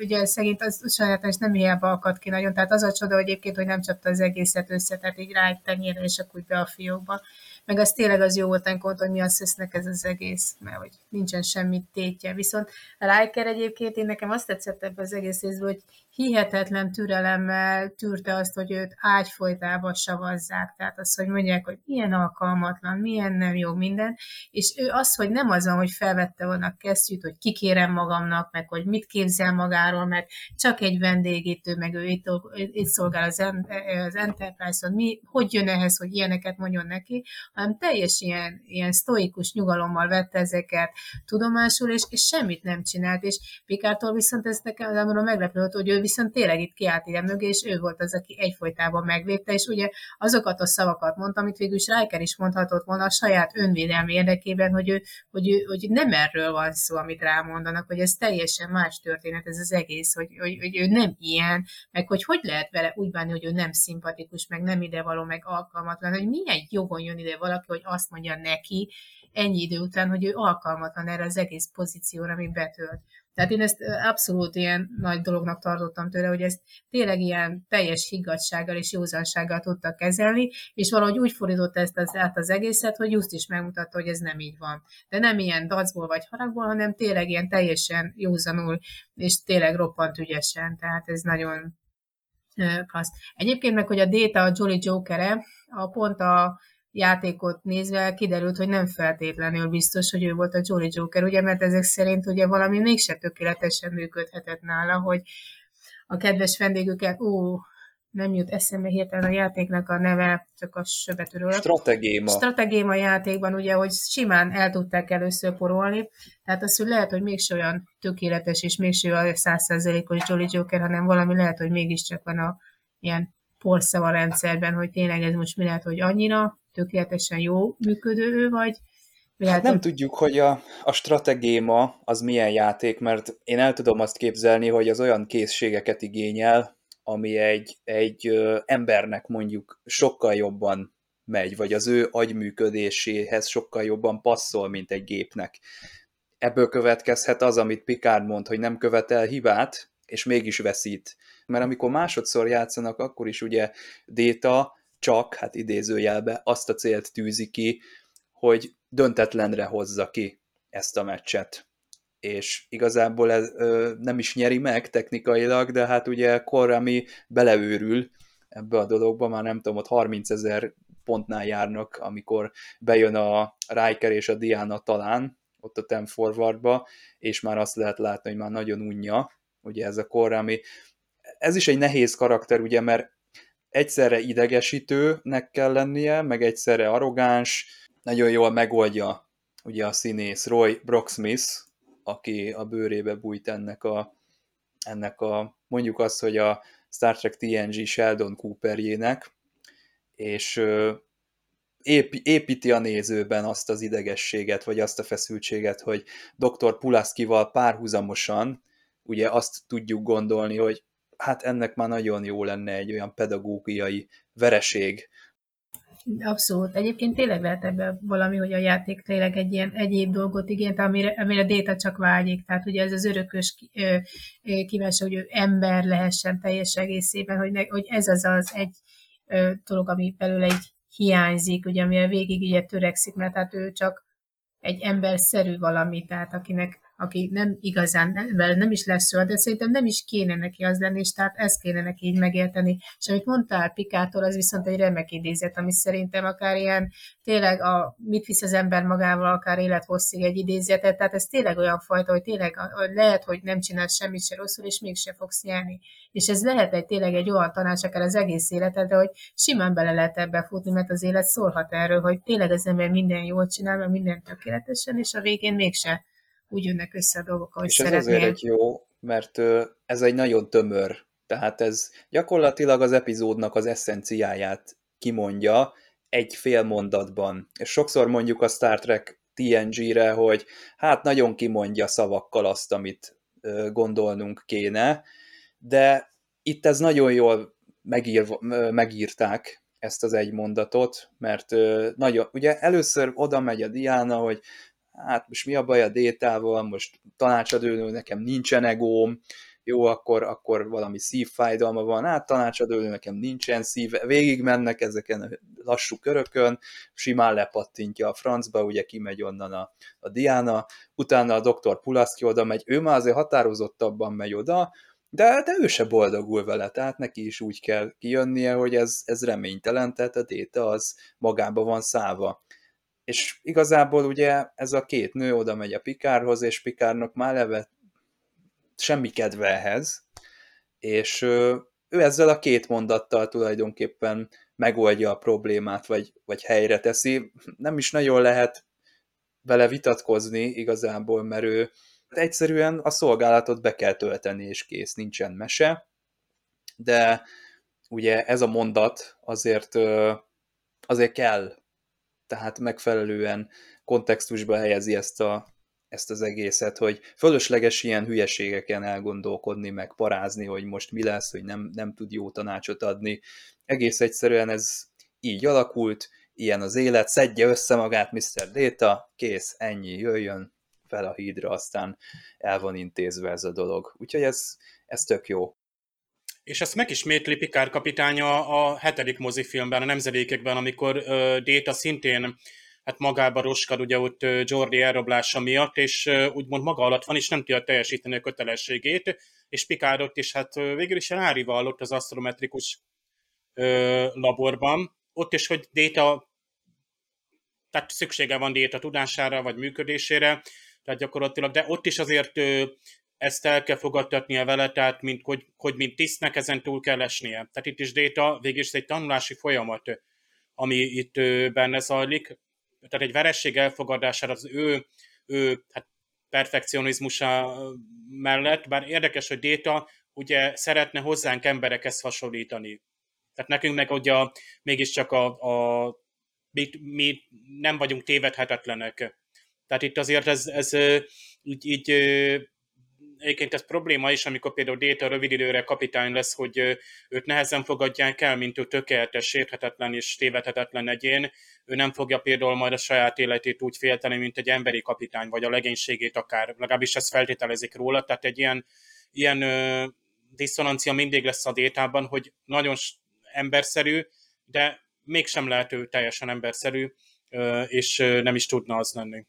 Speaker 3: ugye szegény az sajátos nem hiába akad ki nagyon, tehát az a csoda, hogy egyébként, hogy nem csapta az egészet össze, tehát így rá egy tenyérre, és akkor be a fiókba meg az tényleg az jó volt amikor, hogy mi azt hisznek ez az egész, mert hogy nincsen semmi tétje. Viszont a Riker egyébként én nekem azt tetszett ebben az egész részből, hogy hihetetlen türelemmel tűrte azt, hogy őt ágyfolytába savazzák. Tehát azt, hogy mondják, hogy milyen alkalmatlan, milyen nem jó minden. És ő az, hogy nem azon, hogy felvette volna a kesztyűt, hogy kikérem magamnak, meg hogy mit képzel magáról, meg csak egy vendégítő, meg ő itt, itt szolgál az, az Enterprise-on, mi, hogy jön ehhez, hogy ilyeneket mondjon neki, hanem teljes ilyen, ilyen sztoikus nyugalommal vette ezeket tudomásul, és, és semmit nem csinált. És Pikártól viszont ez nekem meglepő hogy ő viszont tényleg itt kiállt ide mögé, és ő volt az, aki egyfolytában megvédte, és ugye azokat a szavakat mondta, amit végül is Riker is mondhatott volna a saját önvédelmi érdekében, hogy, ő, hogy, ő, hogy nem erről van szó, amit rámondanak, hogy ez teljesen más történet, ez az egész, hogy, hogy, hogy ő nem ilyen, meg hogy hogy lehet vele úgy bánni, hogy ő nem szimpatikus, meg nem idevaló, meg alkalmatlan, hogy milyen jogon jön ide valaki, hogy azt mondja neki ennyi idő után, hogy ő alkalmatlan erre az egész pozícióra, amit betölt. Tehát én ezt abszolút ilyen nagy dolognak tartottam tőle, hogy ezt tényleg ilyen teljes higgadsággal és józansággal tudtak kezelni, és valahogy úgy fordított ezt az, át az egészet, hogy just is megmutatta, hogy ez nem így van. De nem ilyen dacból vagy haragból, hanem tényleg ilyen teljesen józanul, és tényleg roppant ügyesen. Tehát ez nagyon klassz. Egyébként meg, hogy a Data a Jolly Jokere, a pont a játékot nézve kiderült, hogy nem feltétlenül biztos, hogy ő volt a Jolly Joker, ugye, mert ezek szerint ugye valami mégse tökéletesen működhetett nála, hogy a kedves vendégüket, ó, nem jut eszembe hirtelen a játéknak a neve, csak a söbetűről.
Speaker 2: Stratégéma.
Speaker 3: Stratégéma játékban, ugye, hogy simán el tudták először porolni, tehát az, hogy lehet, hogy mégse olyan tökéletes, és mégse olyan százszerzelékos Jolly Joker, hanem valami lehet, hogy mégiscsak van a ilyen porszava rendszerben, hogy tényleg ez most mi lehet, hogy annyira tökéletesen jó működő, vagy
Speaker 2: Hát nem tudjuk, hogy a, a stratégéma az milyen játék, mert én el tudom azt képzelni, hogy az olyan készségeket igényel, ami egy, egy embernek mondjuk sokkal jobban megy, vagy az ő agyműködéséhez sokkal jobban passzol, mint egy gépnek. Ebből következhet az, amit Picard mond, hogy nem követel hibát, és mégis veszít. Mert amikor másodszor játszanak, akkor is ugye Déta csak, hát idézőjelbe, azt a célt tűzi ki, hogy döntetlenre hozza ki ezt a meccset. És igazából ez ö, nem is nyeri meg technikailag, de hát ugye Korami beleőrül ebbe a dologba, már nem tudom, ott 30 ezer pontnál járnak, amikor bejön a Riker és a Diana talán, ott a Ten Forwardba, és már azt lehet látni, hogy már nagyon unja, ugye ez a Korami. Ez is egy nehéz karakter, ugye, mert egyszerre idegesítőnek kell lennie, meg egyszerre arrogáns, nagyon jól megoldja ugye a színész Roy Brocksmith, aki a bőrébe bújt ennek a, ennek a mondjuk azt, hogy a Star Trek TNG Sheldon Cooperjének, és építi a nézőben azt az idegességet, vagy azt a feszültséget, hogy dr. Pulaszkival párhuzamosan ugye azt tudjuk gondolni, hogy hát ennek már nagyon jó lenne egy olyan pedagógiai vereség.
Speaker 3: Abszolút. Egyébként tényleg lehet ebben valami, hogy a játék tényleg egy ilyen egyéb dolgot igényt, amire, amire Déta csak vágyik. Tehát ugye ez az örökös kíváncsi, hogy ő ember lehessen teljes egészében, hogy, ne, hogy ez az az egy dolog, ami belőle egy hiányzik, ugye, amire végig ugye törekszik, mert hát ő csak egy emberszerű valami, tehát akinek aki nem igazán, nem, nem is lesz soha, de szerintem nem is kéne neki az lenni, és tehát ezt kéne neki így megérteni. És amit mondtál Pikától, az viszont egy remek idézet, ami szerintem akár ilyen, tényleg a, mit visz az ember magával, akár élethosszig egy idézetet, tehát ez tényleg olyan fajta, hogy tényleg lehet, hogy nem csinál semmit se rosszul, és mégse fogsz nyerni. És ez lehet egy tényleg egy olyan tanács akár az egész életedre, hogy simán bele lehet ebbe futni, mert az élet szólhat erről, hogy tényleg az ember minden jól csinál, mert minden tökéletesen, és a végén mégse úgy jönnek össze a dolgok, ahogy
Speaker 2: És
Speaker 3: szeretnél.
Speaker 2: ez azért egy jó, mert ez egy nagyon tömör, tehát ez gyakorlatilag az epizódnak az eszenciáját kimondja egy fél mondatban. És sokszor mondjuk a Star Trek TNG-re, hogy hát nagyon kimondja szavakkal azt, amit gondolnunk kéne, de itt ez nagyon jól megír, megírták ezt az egy mondatot, mert nagyon, ugye először oda megy a Diana, hogy hát most mi a baj a détával, most tanácsadőnő, nekem nincsen egóm, jó, akkor, akkor valami szívfájdalma van, hát tanácsadőnő, nekem nincsen szív, végig mennek ezeken a lassú körökön, simán lepattintja a francba, ugye kimegy onnan a, a Diana, utána a doktor Pulaszki oda megy, ő már azért határozottabban megy oda, de, de ő se boldogul vele, tehát neki is úgy kell kijönnie, hogy ez, ez reménytelen, tehát a déta az magába van száva és igazából ugye ez a két nő oda megy a Pikárhoz, és Pikárnak már leve semmi kedve ehhez, és ő ezzel a két mondattal tulajdonképpen megoldja a problémát, vagy, vagy helyre teszi. Nem is nagyon lehet vele vitatkozni igazából, mert ő egyszerűen a szolgálatot be kell tölteni, és kész, nincsen mese, de ugye ez a mondat azért, azért kell tehát megfelelően kontextusba helyezi ezt, a, ezt az egészet, hogy fölösleges ilyen hülyeségeken elgondolkodni, meg parázni, hogy most mi lesz, hogy nem, nem tud jó tanácsot adni. Egész egyszerűen ez így alakult, ilyen az élet, szedje össze magát Mr. Data, kész, ennyi, jöjjön fel a hídra, aztán el van intézve ez a dolog. Úgyhogy ez, ez tök jó.
Speaker 4: És ezt megismétli Pikár kapitánya a hetedik mozifilmben, a nemzedékekben, amikor uh, Déta szintén hát magába roskad ugye ott Jordi elrablása miatt, és úgymond maga alatt van, és nem tudja teljesíteni a kötelességét, és Pikár ott is hát végül is rárival ott az asztrometrikus laborban, ott is, hogy Déta tehát szüksége van Déta tudására, vagy működésére, tehát gyakorlatilag, de ott is azért ezt el kell fogadtatnia vele, tehát mint, hogy, hogy mint tisztnek ezen túl kell esnie. Tehát itt is déta, végül is egy tanulási folyamat, ami itt benne zajlik. Tehát egy veresség elfogadására az ő, ő hát perfekcionizmusa mellett, bár érdekes, hogy déta ugye szeretne hozzánk emberekhez hasonlítani. Tehát nekünk meg ugye mégiscsak a, a mi, mi nem vagyunk tévedhetetlenek. Tehát itt azért ez, ez így, így egyébként ez probléma is, amikor például Déta rövid időre kapitány lesz, hogy őt nehezen fogadják el, mint ő tökéletes, sérthetetlen és tévedhetetlen egyén. Ő nem fogja például majd a saját életét úgy félteni, mint egy emberi kapitány, vagy a legénységét akár. Legalábbis ezt feltételezik róla. Tehát egy ilyen, ilyen ö, diszonancia mindig lesz a Détában, hogy nagyon emberszerű, de mégsem lehet ő teljesen emberszerű, és nem is tudna az lenni.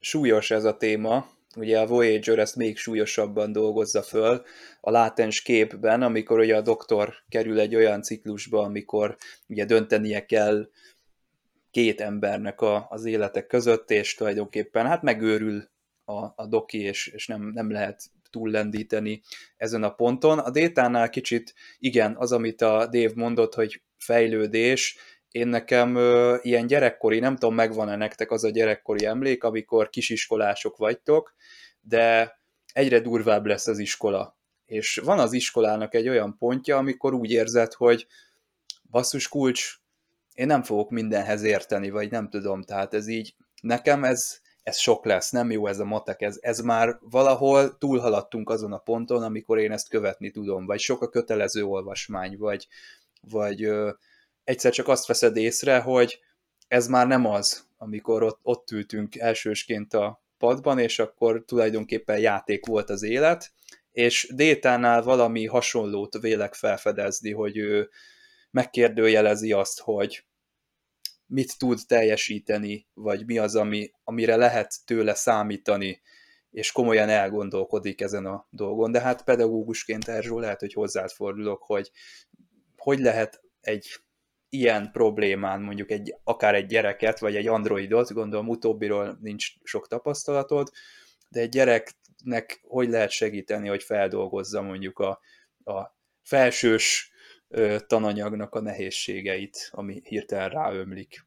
Speaker 2: Súlyos ez a téma, ugye a Voyager ezt még súlyosabban dolgozza föl a látens képben, amikor ugye a doktor kerül egy olyan ciklusba, amikor ugye döntenie kell két embernek a, az életek között, és tulajdonképpen hát megőrül a, a doki, és, és nem, nem lehet túllendíteni ezen a ponton. A détánál kicsit, igen, az, amit a Dave mondott, hogy fejlődés, én nekem ö, ilyen gyerekkori, nem tudom, megvan-e nektek az a gyerekkori emlék, amikor kisiskolások vagytok, de egyre durvább lesz az iskola. És van az iskolának egy olyan pontja, amikor úgy érzed, hogy basszus kulcs, én nem fogok mindenhez érteni, vagy nem tudom, tehát ez így, nekem ez, ez sok lesz, nem jó ez a matek, ez, ez már valahol túlhaladtunk azon a ponton, amikor én ezt követni tudom, vagy sok a kötelező olvasmány, vagy, vagy ö, egyszer csak azt veszed észre, hogy ez már nem az, amikor ott, ott ültünk elsősként a padban, és akkor tulajdonképpen játék volt az élet, és Détánál valami hasonlót vélek felfedezni, hogy ő megkérdőjelezi azt, hogy mit tud teljesíteni, vagy mi az, ami, amire lehet tőle számítani, és komolyan elgondolkodik ezen a dolgon. De hát pedagógusként Erzsó lehet, hogy hozzád fordulok, hogy hogy lehet egy ilyen problémán mondjuk egy, akár egy gyereket, vagy egy androidot, gondolom utóbbiról nincs sok tapasztalatod, de egy gyereknek hogy lehet segíteni, hogy feldolgozza mondjuk a, a felsős ö, tananyagnak a nehézségeit, ami hirtelen ráömlik.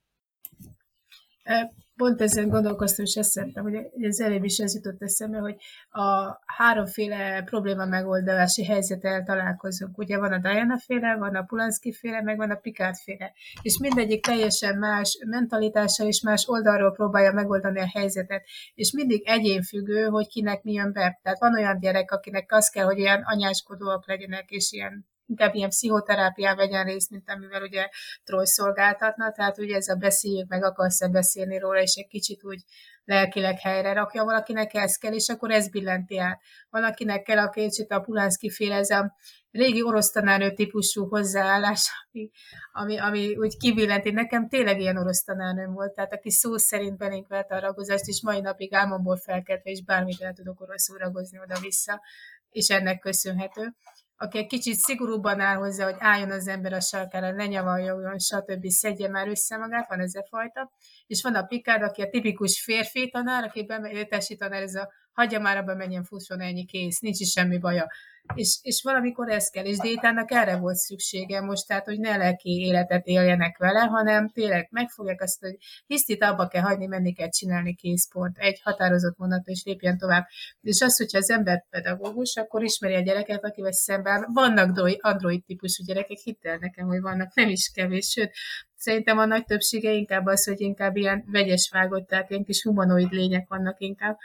Speaker 3: Pont ezen gondolkoztam, és szerettem, hogy az előbb is ez jutott eszembe, hogy a háromféle probléma megoldási helyzettel találkozunk. Ugye van a Diana féle, van a Pulanski féle, meg van a Picard féle. És mindegyik teljesen más mentalitással és más oldalról próbálja megoldani a helyzetet. És mindig egyénfüggő, hogy kinek mi jön be. Tehát van olyan gyerek, akinek az kell, hogy ilyen anyáskodóak legyenek, és ilyen inkább ilyen pszichoterápián vegyen részt, mint amivel ugye Troy szolgáltatna, tehát ugye ez a beszéljük meg, akarsz-e beszélni róla, és egy kicsit úgy lelkileg helyre rakja, valakinek ez kell, és akkor ez billenti át. Valakinek kell a kicsit a Pulánszki féle, ez a régi orosz tanárnő típusú hozzáállás, ami, ami, ami úgy kibillenti. Nekem tényleg ilyen orosz tanárnőm volt, tehát aki szó szerint belénk vett a ragozást, és mai napig álmomból felkeltve, és bármit el tudok oroszul ragozni oda-vissza, és ennek köszönhető aki egy kicsit szigorúban áll hozzá, hogy álljon az ember a sarkára, ne nyavaljon, stb. szedje már össze magát, van ez a fajta. És van a Picard, aki a tipikus férfi tanár, aki bemegy, tanár, ez a hagyja már abba menjen, fusson ennyi kész, nincs is semmi baja és, és valamikor ez kell, és Détának erre volt szüksége most, tehát, hogy ne lelki életet éljenek vele, hanem tényleg megfogják azt, hogy hisztit abba kell hagyni, menni kell csinálni készpont, egy határozott mondat, és lépjen tovább. És az, hogyha az ember pedagógus, akkor ismeri a gyereket, akivel szemben vannak android típusú gyerekek, hidd el nekem, hogy vannak, nem is kevés, sőt, szerintem a nagy többsége inkább az, hogy inkább ilyen vegyes vágott, ilyen kis humanoid lények vannak inkább,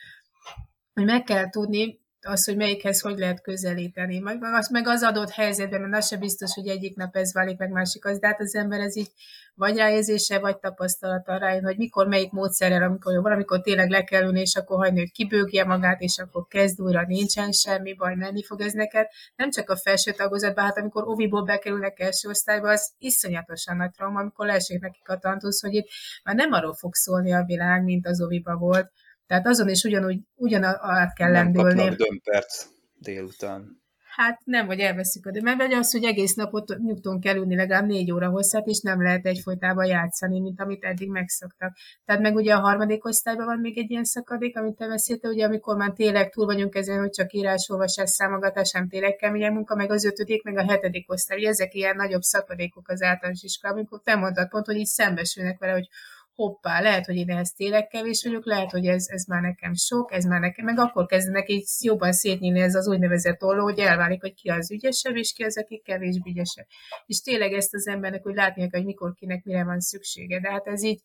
Speaker 3: hogy meg kell tudni az, hogy melyikhez hogy lehet közelíteni. Meg az, meg az adott helyzetben, mert az sem biztos, hogy egyik nap ez válik, meg másik az, de hát az ember ez így vagy ráérzése, vagy tapasztalata rájön, hogy mikor, melyik módszerrel, amikor jó, valamikor tényleg le kell ülni, és akkor hagyni, hogy kibőgje magát, és akkor kezd újra, nincsen semmi baj, menni fog ez neked. Nem csak a felső tagozatban, hát amikor oviból bekerülnek első osztályba, az iszonyatosan nagy trauma, amikor leesik nekik a tantusz, hogy itt már nem arról fog szólni a világ, mint az oviba volt, tehát azon is ugyanúgy, ugyanát kell nem lendülni. Nem
Speaker 2: dömpert délután.
Speaker 3: Hát nem, vagy elveszik a dömpert, vagy az, hogy egész napot nyugton kell ülni legalább négy óra hosszat, és nem lehet egyfolytában játszani, mint amit eddig megszoktak. Tehát meg ugye a harmadik osztályban van még egy ilyen szakadék, amit te beszéltél, ugye amikor már tényleg túl vagyunk ezen, hogy csak írás, olvasás, számogatás, nem tényleg keményen munka, meg az ötödik, meg a hetedik osztály. Ezek ilyen nagyobb szakadékok az általános iskolában, amikor te mondtad pont, hogy így szembesülnek vele, hogy hoppá, lehet, hogy én ehhez tényleg kevés vagyok, lehet, hogy ez, ez már nekem sok, ez már nekem, meg akkor kezdenek így jobban szétnyílni ez az úgynevezett olló, hogy elválik, hogy ki az ügyesebb, és ki az, aki kevésbé ügyesebb. És tényleg ezt az embernek, hogy látnia hogy mikor kinek mire van szüksége. De hát ez így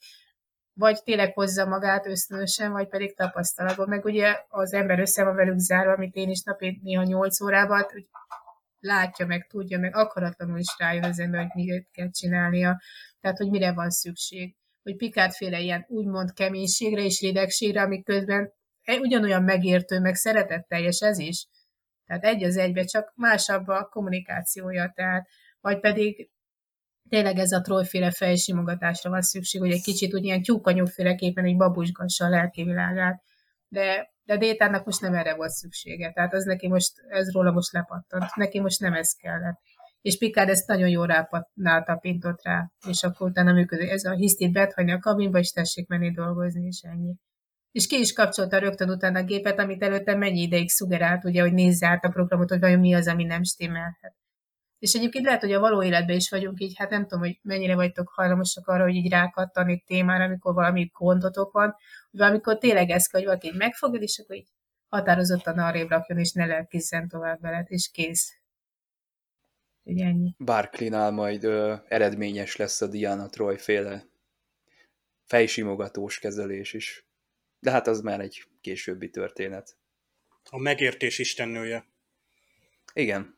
Speaker 3: vagy tényleg hozza magát ösztönösen, vagy pedig tapasztalatban. Meg ugye az ember össze van velük zárva, amit én is napi néha 8 órában, hogy látja meg, tudja meg, akaratlanul is rájön az ember, hogy miért kell csinálnia, tehát hogy mire van szükség hogy Picard féle ilyen úgymond keménységre és ridegségre, amik közben e, ugyanolyan megértő, meg szeretetteljes ez is. Tehát egy az egybe, csak másabb a kommunikációja, tehát, vagy pedig tényleg ez a trojféle fejsimogatásra van szükség, hogy egy kicsit úgy ilyen tyúkanyúféleképpen egy babusgassa a lelki világát. De, de Détának most nem erre volt szüksége. Tehát az neki most, ez róla most lepattant. Neki most nem ez kellett és Picard ezt nagyon jól rátapintott rá, és akkor utána működik. Ez a hisztit bethagyni a kabinba, és tessék menni dolgozni, és ennyi. És ki is kapcsolta rögtön utána a gépet, amit előtte mennyi ideig szugerált, ugye, hogy nézze át a programot, hogy vajon mi az, ami nem stimmelhet. És egyébként lehet, hogy a való életben is vagyunk így, hát nem tudom, hogy mennyire vagytok hajlamosak arra, hogy így rákattani témára, amikor valami gondotok van, vagy valamikor tényleg ez, hogy valaki megfogja, és akkor így határozottan arrébb rakjon, és ne lelkizzen tovább veled, és kész. Ugye ennyi.
Speaker 2: Barclaynál majd ö, eredményes lesz a Diana Troy féle fejsimogatós kezelés is. De hát az már egy későbbi történet.
Speaker 4: A megértés istennője.
Speaker 2: Igen.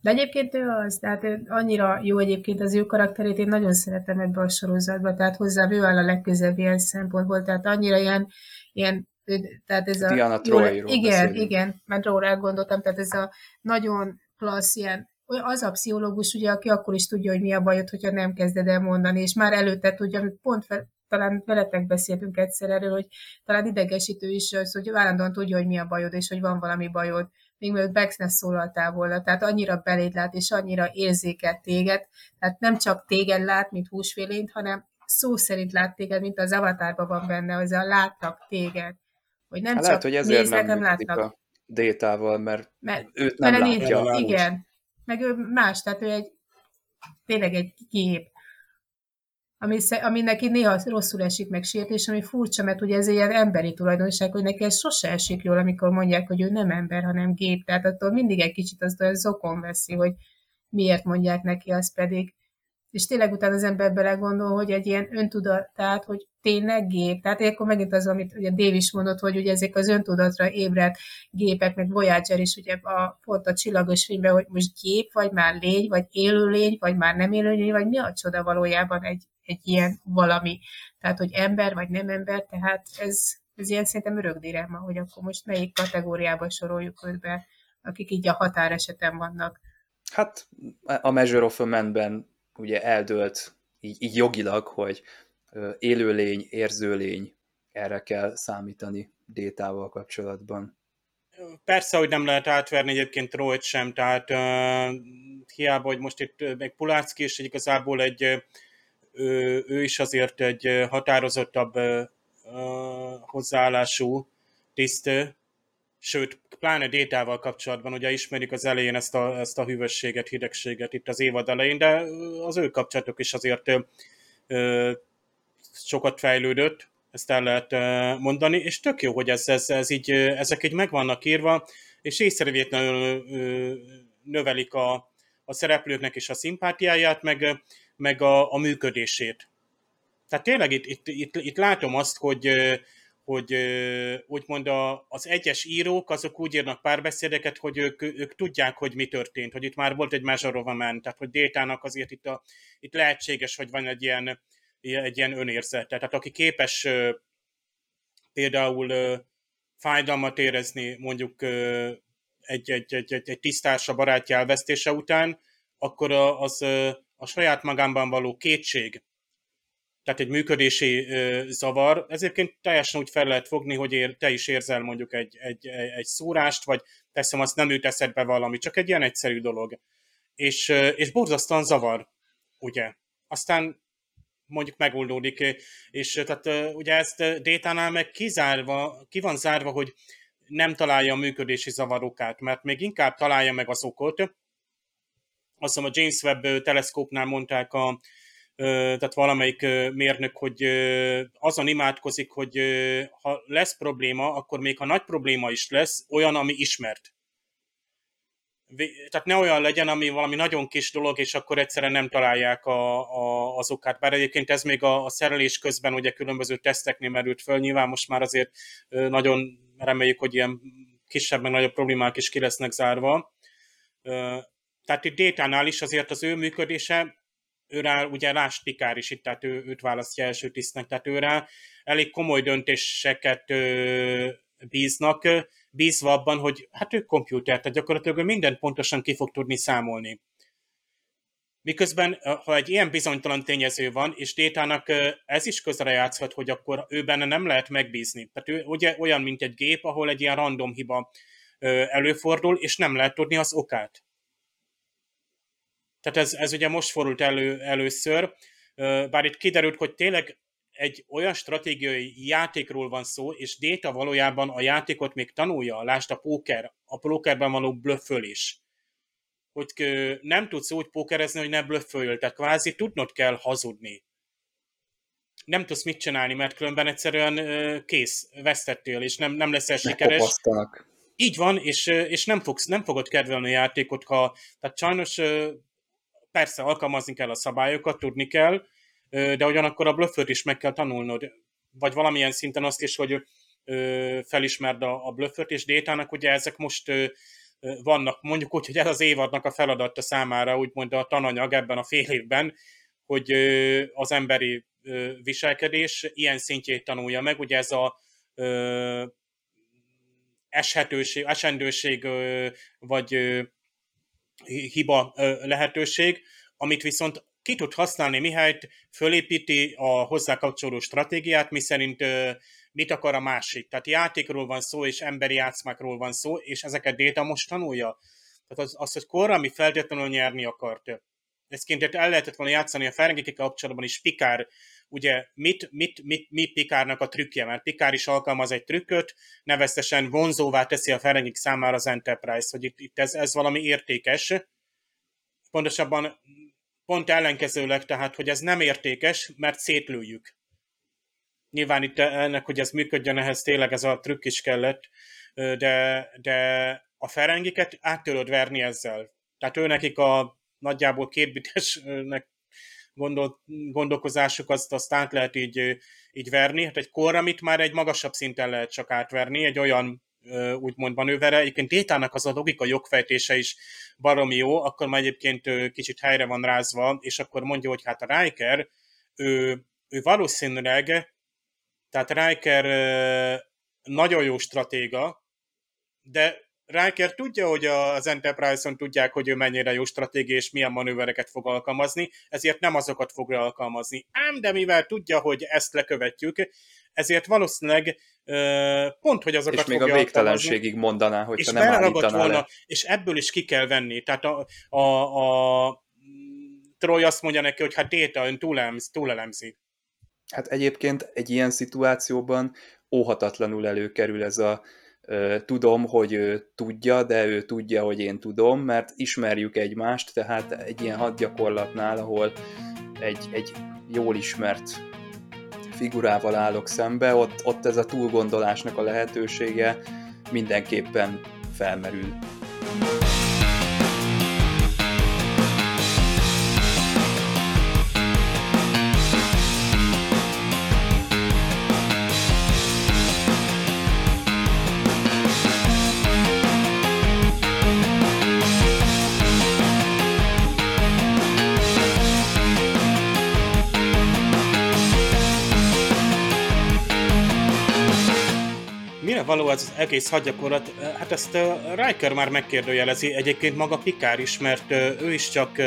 Speaker 3: De egyébként ő az, tehát ő annyira jó egyébként az ő karakterét, én nagyon szeretem ebbe a sorozatba, tehát hozzám ő áll a legközebb ilyen szempontból, tehát annyira ilyen, ilyen tehát ez a...
Speaker 2: Diana Troy-ról
Speaker 3: Igen,
Speaker 2: beszélünk.
Speaker 3: igen, mert róla elgondoltam, tehát ez a nagyon klassz ilyen, az a pszichológus, ugye, aki akkor is tudja, hogy mi a bajod, hogyha nem kezded el mondani, és már előtte tudja, amit pont fel, talán veletek beszéltünk egyszer erről, hogy talán idegesítő is az, hogy állandóan tudja, hogy mi a bajod, és hogy van valami bajod, még mielőtt Bex ne szólaltál volna. Tehát annyira beléd lát, és annyira érzékel téged, tehát nem csak téged lát, mint húsfélényt, hanem szó szerint lát téged, mint az avatárban van benne, az a látnak téged. Hogy nem
Speaker 2: Hát
Speaker 3: csak
Speaker 2: lehet, hogy ezért
Speaker 3: néznek,
Speaker 2: nem
Speaker 3: nem látnak.
Speaker 2: a détával, mert
Speaker 3: Mert,
Speaker 2: őt nem
Speaker 3: mert
Speaker 2: látja. úgy.
Speaker 3: Igen. Meg ő más, tehát ő egy tényleg egy gép. Ami, ami neki néha rosszul esik meg sértés, ami furcsa, mert ugye ez egy ilyen emberi tulajdonság, hogy neki ez sose esik jól, amikor mondják, hogy ő nem ember, hanem gép. Tehát attól mindig egy kicsit azt olyan zokon veszi, hogy miért mondják neki, az pedig. És tényleg utána az ember belegondol, hogy egy ilyen öntudat, tehát, hogy tényleg gép. Tehát akkor megint az, amit ugye Dave is mondott, hogy ugye ezek az öntudatra ébredt gépek, meg Voyager is ugye a, pont a csillagos filmben, hogy most gép, vagy már lény, vagy élőlény, vagy már nem élőlény, vagy mi a csoda valójában egy, egy ilyen valami. Tehát, hogy ember, vagy nem ember, tehát ez, ez ilyen szerintem örök dilemma, hogy akkor most melyik kategóriába soroljuk őt be, akik így a határeseten vannak.
Speaker 2: Hát a Measure of a Man-ben ugye eldőlt így, így jogilag, hogy élőlény, érzőlény, erre kell számítani détával kapcsolatban.
Speaker 4: Persze, hogy nem lehet átverni egyébként Royt sem, tehát uh, hiába, hogy most itt meg Pulácki is igazából egy, ő, ő is azért egy határozottabb uh, hozzáállású tiszt, sőt, pláne détával kapcsolatban, ugye ismerik az elején ezt a, ezt a hűvösséget, hidegséget itt az évad elején, de az ő kapcsolatok is azért uh, sokat fejlődött, ezt el lehet mondani, és tök jó, hogy ez, ez, ez így, ezek így meg vannak írva, és észrevétlenül növelik a, a szereplőknek is a szimpátiáját, meg, meg a, a működését. Tehát tényleg itt, itt, itt, itt látom azt, hogy, hogy úgymond a, az egyes írók, azok úgy írnak párbeszédeket, hogy ők, ők tudják, hogy mi történt, hogy itt már volt egy Man, tehát hogy Détának azért itt, a, itt lehetséges, hogy van egy ilyen, egy ilyen önérzete. Tehát aki képes például fájdalmat érezni mondjuk egy, egy, egy, egy, egy tisztársa barátja elvesztése után, akkor az a saját magában való kétség, tehát egy működési zavar, ezért teljesen úgy fel lehet fogni, hogy ér, te is érzel mondjuk egy, egy, egy szórást, vagy teszem azt nem jut eszedbe valami, csak egy ilyen egyszerű dolog. És, és borzasztóan zavar, ugye? Aztán mondjuk megoldódik, és tehát ugye ezt Détánál meg kizárva, ki van zárva, hogy nem találja a működési zavarokát, mert még inkább találja meg az okot. Azt hiszem a James Webb teleszkópnál mondták a, tehát valamelyik mérnök, hogy azon imádkozik, hogy ha lesz probléma, akkor még ha nagy probléma is lesz, olyan, ami ismert tehát ne olyan legyen, ami valami nagyon kis dolog, és akkor egyszerűen nem találják a, a, az okát. Bár egyébként ez még a, a szerelés közben ugye különböző teszteknél merült föl, nyilván most már azért nagyon reméljük, hogy ilyen kisebb, meg nagyobb problémák is ki lesznek zárva. Tehát itt Détánál is azért az ő működése, őrá ugye Lás Pikár is itt, tehát ő, őt választja első tisztnek, tehát őrá elég komoly döntéseket bíznak, bízva abban, hogy hát ő komputer, tehát gyakorlatilag mindent pontosan ki fog tudni számolni. Miközben, ha egy ilyen bizonytalan tényező van, és Détának ez is közre játszhat, hogy akkor ő benne nem lehet megbízni. Tehát ő ugye olyan, mint egy gép, ahol egy ilyen random hiba előfordul, és nem lehet tudni az okát. Tehát ez, ez ugye most fordult elő, először, bár itt kiderült, hogy tényleg egy olyan stratégiai játékról van szó, és Déta valójában a játékot még tanulja, lásd a póker, a pókerben való blöffölés. hogy nem tudsz úgy pókerezni, hogy ne blöfföljél, tehát kvázi tudnod kell hazudni. Nem tudsz mit csinálni, mert különben egyszerűen kész, vesztettél, és nem, nem leszel sikeres. Így van, és, és nem, fogsz, nem fogod kedvelni a játékot, ha, tehát sajnos persze alkalmazni kell a szabályokat, tudni kell, de ugyanakkor a blöfföt is meg kell tanulnod, vagy valamilyen szinten azt is, hogy felismerd a, a blöfföt, és détának ugye ezek most vannak, mondjuk úgy, hogy ez az évadnak a feladata számára, úgymond a tananyag ebben a fél évben, hogy az emberi viselkedés ilyen szintjét tanulja meg, ugye ez a eshetőség, esendőség vagy hiba lehetőség, amit viszont ki tud használni, mihelyt fölépíti a hozzá kapcsolódó stratégiát, miszerint mit akar a másik. Tehát játékról van szó, és emberi játszmákról van szó, és ezeket Déta most tanulja. Tehát az, az hogy korra mi feltétlenül nyerni akart. Ezként el lehetett volna játszani a Ferengéki kapcsolatban is Pikár, ugye mit, mit, mit, mit Pikárnak a trükkje, mert Pikár is alkalmaz egy trükköt, neveztesen vonzóvá teszi a Ferengik számára az Enterprise, hogy itt, itt ez, ez valami értékes. Pontosabban pont ellenkezőleg, tehát, hogy ez nem értékes, mert szétlőjük. Nyilván itt ennek, hogy ez működjön, ehhez tényleg ez a trükk is kellett, de, de a ferengiket át tudod verni ezzel. Tehát ő nekik a nagyjából kétbitesnek gondol, gondolkozásuk, azt, azt át lehet így, így verni. Hát egy kor, amit már egy magasabb szinten lehet csak átverni, egy olyan úgymond manővere. Egyébként Détának az a logika jogfejtése is baromi jó, akkor már egyébként kicsit helyre van rázva, és akkor mondja, hogy hát a Riker, ő, ő valószínűleg, tehát Riker nagyon jó stratéga, de Riker tudja, hogy az Enterprise-on tudják, hogy ő mennyire jó stratégia és milyen manővereket fog alkalmazni, ezért nem azokat fogja alkalmazni. Ám de mivel tudja, hogy ezt lekövetjük, ezért valószínűleg pont, hogy azokat
Speaker 2: És még a végtelenségig mondaná, hogy
Speaker 4: és
Speaker 2: nem állítaná volna, le.
Speaker 4: És ebből is ki kell venni. Tehát a, a, a Troy azt mondja neki, hogy hát Déta, ön túlelemz, túlelemzi.
Speaker 2: Hát egyébként egy ilyen szituációban óhatatlanul előkerül ez a tudom, hogy ő tudja, de ő tudja, hogy én tudom, mert ismerjük egymást, tehát egy ilyen hadgyakorlatnál, ahol egy, egy jól ismert figurával állok szembe, ott, ott ez a túlgondolásnak a lehetősége mindenképpen felmerül.
Speaker 4: Való ez az egész hadgyakorlat, hát ezt Riker már megkérdőjelezi, egyébként maga Pikár is, mert ő is csak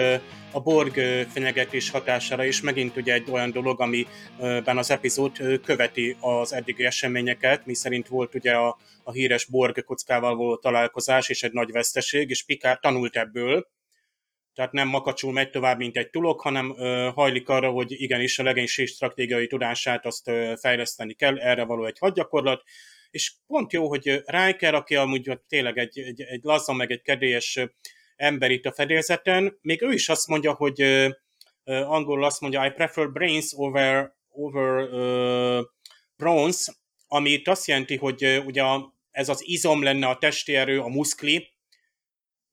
Speaker 4: a Borg fenyegetés hatására, és megint ugye egy olyan dolog, amiben az epizód követi az eddigi eseményeket, mi szerint volt ugye a, a híres Borg kockával való találkozás, és egy nagy veszteség, és Pikár tanult ebből, tehát nem makacsul megy tovább, mint egy tulok, hanem ö, hajlik arra, hogy igenis a legénység stratégiai tudását azt ö, fejleszteni kell, erre való egy hadgyakorlat, és pont jó, hogy Riker, aki amúgy tényleg egy, egy, egy laza, meg egy kedélyes ember itt a fedélzeten, még ő is azt mondja, hogy uh, angolul azt mondja, I prefer brains over, over uh, bronze, ami itt azt jelenti, hogy ugye ez az izom lenne a testi erő, a muszkli,